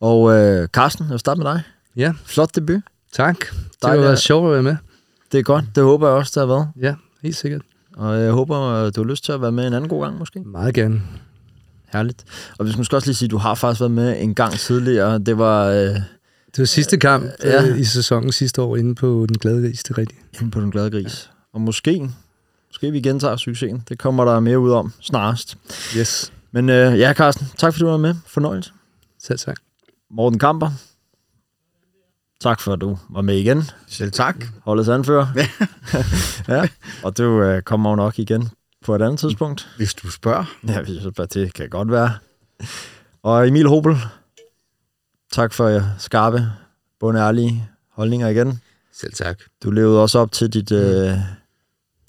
Og øh, Carsten, jeg vil starte med dig. Ja, Flot debut. tak. Det har været sjovt at være med. Det er godt. Det håber jeg også, det har været. Ja, helt sikkert. Og jeg håber, øh, du har lyst til at være med en anden god gang, måske. Meget gerne. Herligt. Og vi skal måske også lige sige, at du har faktisk været med en gang tidligere. Det var øh, Det var sidste kamp Ja. ja. øh, i sæsonen sidste år inde på Den Glade Ris, det er rigtigt. inde på Den Glade Gris. Og måske, måske vi gentager succesen. Det kommer der mere ud om snarest. Yes. Men øh, ja, Carsten, tak fordi du var med. Fornøjelse. Selv tak. Morten Kamper. Tak for, at du var med igen. Selv tak. Holdets anfører. ja. Og du øh, kommer jo nok igen på et andet tidspunkt. Hvis du spørger. Ja, vi synes bare, det kan godt være. Og Emil Hobel, tak for øh, skarpe, bundærlige holdninger igen. Selv tak. Du levede også op til dit, øh,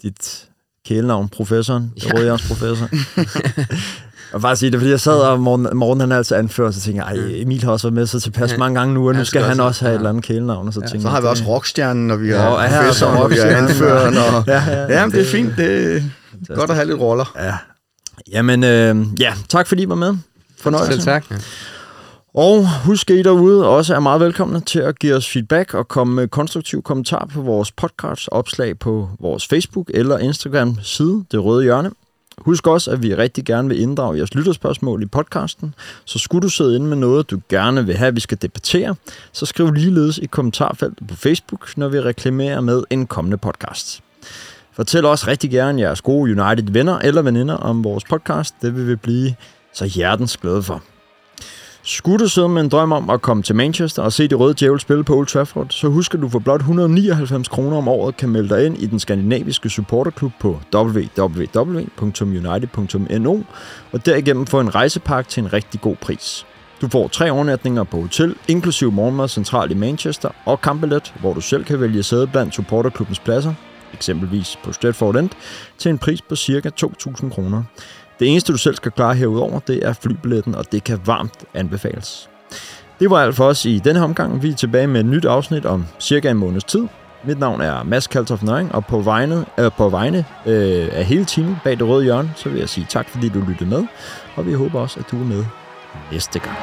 dit kælenavn, professoren, ja. Ja. Professor. og bare sige det, fordi jeg sad, og Morten, Morten han er altid anfører, så tænkte jeg, ej, Emil har også været med så tilpas Ja. mange gange nu, og nu skal skal han også- også have et ja. eller andet kælenavn. Og så, ja. tænkte Så har vi det- også rockstjernen, når vi Ja, er ja, professor, når vi rockstjernen, anføreren. Og... Ja, ja, Ja, men det er fint. Det er godt at have lidt roller. Ja. Jamen, øh, ja, tak fordi I var med. Fornøjelse. Selv tak. Og husk, at I derude også er meget velkomne til at give os feedback og komme med konstruktiv kommentar på vores podcast opslag på vores Facebook eller Instagram side, Det Røde Hjørne. Husk også, at vi rigtig gerne vil inddrage jeres lytterspørgsmål i podcasten, så skulle du sidde inde med noget, du gerne vil have, at vi skal debattere, så skriv ligeledes i kommentarfeltet på Facebook, når vi reklamerer med en kommende podcast. Fortæl også rigtig gerne jeres gode United-venner eller veninder om vores podcast. Det vil vi blive så hjertens glade for. Skulle du sidde med en drøm om at komme til Manchester og se de røde djævel spille på Old Trafford, så husk at du for blot 199 kroner om året kan melde dig ind i den skandinaviske supporterklub på www.united.no og derigennem få en rejsepakke til en rigtig god pris. Du får tre overnatninger på hotel, inklusiv morgenmad centralt i Manchester og kampbillet, hvor du selv kan vælge sæde blandt supporterklubbens pladser, eksempelvis på Stratford End, til en pris på ca. 2.000 kroner. Det eneste, du selv skal klare herudover, det er flybilletten, og det kan varmt anbefales. Det var alt for os i denne omgang. Vi er tilbage med et nyt afsnit om cirka en måneds tid. Mit navn er Mads Kaltoff Nøring, og på vegne, øh, på vegne øh, af hele teamet bag det røde hjørne, så vil jeg sige tak, fordi du lyttede med, og vi håber også, at du er med næste gang.